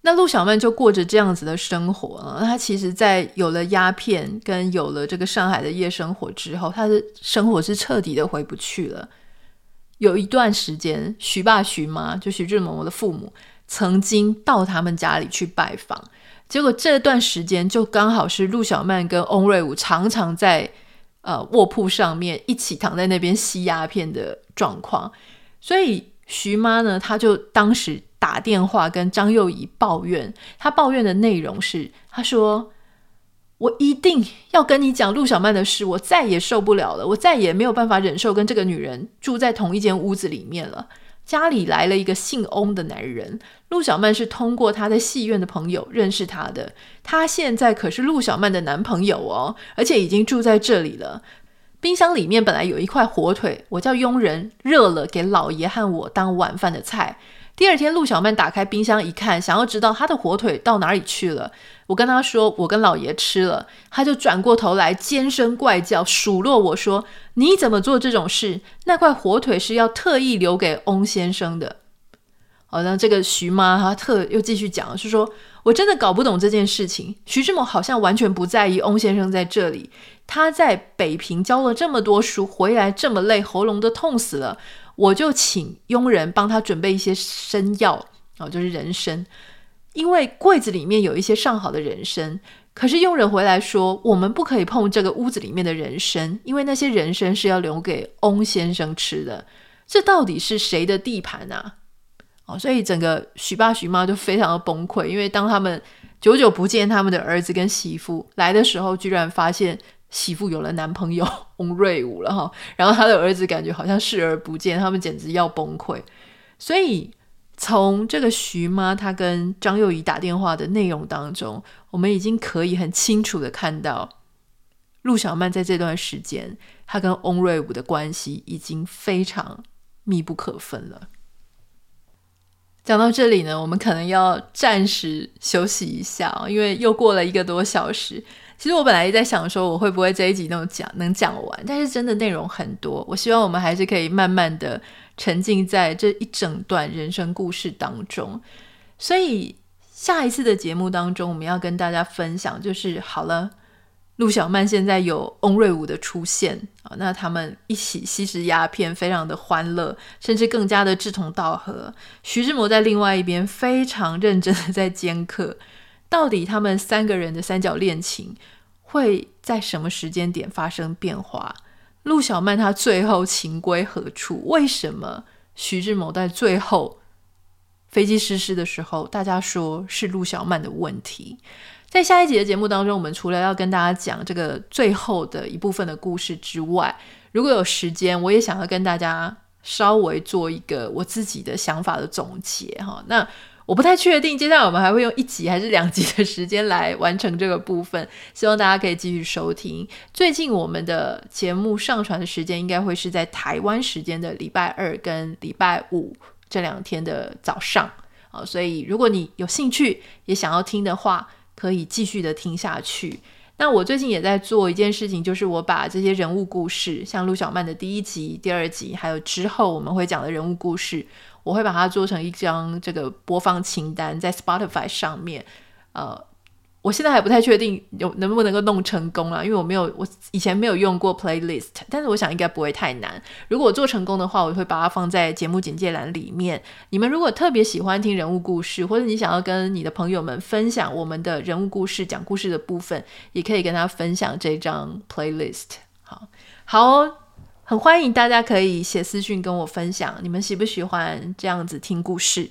那陆小曼就过着这样子的生活啊。她其实，在有了鸦片跟有了这个上海的夜生活之后，她的生活是彻底的回不去了。有一段时间，徐爸徐妈就徐志摩的父母曾经到他们家里去拜访，结果这段时间就刚好是陆小曼跟翁瑞武常常在呃卧铺上面一起躺在那边吸鸦片的状况，所以。徐妈呢，她就当时打电话跟张幼仪抱怨，她抱怨的内容是：她说，我一定要跟你讲陆小曼的事，我再也受不了了，我再也没有办法忍受跟这个女人住在同一间屋子里面了。家里来了一个姓翁的男人，陆小曼是通过她在戏院的朋友认识他的，他现在可是陆小曼的男朋友哦，而且已经住在这里了。冰箱里面本来有一块火腿，我叫佣人热了给老爷和我当晚饭的菜。第二天，陆小曼打开冰箱一看，想要知道他的火腿到哪里去了。我跟他说，我跟老爷吃了，他就转过头来尖声怪叫，数落我说：“你怎么做这种事？那块火腿是要特意留给翁先生的。”好，那这个徐妈她特又继续讲，是说。我真的搞不懂这件事情。徐志摩好像完全不在意翁先生在这里。他在北平教了这么多书，回来这么累，喉咙都痛死了。我就请佣人帮他准备一些参药，哦，就是人参，因为柜子里面有一些上好的人参。可是佣人回来说，我们不可以碰这个屋子里面的人参，因为那些人参是要留给翁先生吃的。这到底是谁的地盘啊？哦，所以整个徐爸徐妈就非常的崩溃，因为当他们久久不见他们的儿子跟媳妇来的时候，居然发现媳妇有了男朋友 *laughs* 翁瑞武了哈，然后他的儿子感觉好像视而不见，他们简直要崩溃。所以从这个徐妈她跟张幼仪打电话的内容当中，我们已经可以很清楚的看到，陆小曼在这段时间，她跟翁瑞武的关系已经非常密不可分了。讲到这里呢，我们可能要暂时休息一下，因为又过了一个多小时。其实我本来也在想说，我会不会这一集能讲能讲完，但是真的内容很多。我希望我们还是可以慢慢的沉浸在这一整段人生故事当中。所以下一次的节目当中，我们要跟大家分享，就是好了。陆小曼现在有翁瑞武的出现啊，那他们一起吸食鸦片，非常的欢乐，甚至更加的志同道合。徐志摩在另外一边非常认真的在兼课，到底他们三个人的三角恋情会在什么时间点发生变化？陆小曼她最后情归何处？为什么徐志摩在最后飞机失事的时候，大家说是陆小曼的问题？在下一集的节目当中，我们除了要跟大家讲这个最后的一部分的故事之外，如果有时间，我也想要跟大家稍微做一个我自己的想法的总结哈。那我不太确定，接下来我们还会用一集还是两集的时间来完成这个部分，*laughs* 希望大家可以继续收听。最近我们的节目上传的时间应该会是在台湾时间的礼拜二跟礼拜五这两天的早上啊，所以如果你有兴趣也想要听的话，可以继续的听下去。那我最近也在做一件事情，就是我把这些人物故事，像陆小曼的第一集、第二集，还有之后我们会讲的人物故事，我会把它做成一张这个播放清单，在 Spotify 上面。呃，我现在还不太确定有能不能够弄成功啊，因为我没有，我以前没有用过 playlist，但是我想应该不会太难。如果我做成功的话，我会把它放在节目简介栏里面。你们如果特别喜欢听人物故事，或者你想要跟你的朋友们分享我们的人物故事、讲故事的部分，也可以跟他分享这张 playlist。好，好哦，很欢迎大家可以写私讯跟我分享，你们喜不喜欢这样子听故事？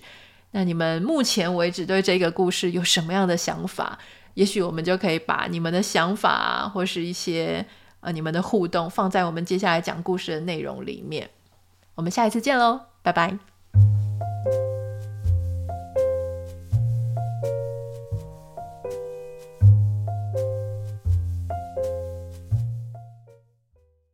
那你们目前为止对这个故事有什么样的想法？也许我们就可以把你们的想法，或是一些呃你们的互动放在我们接下来讲故事的内容里面。我们下一次见喽，拜拜。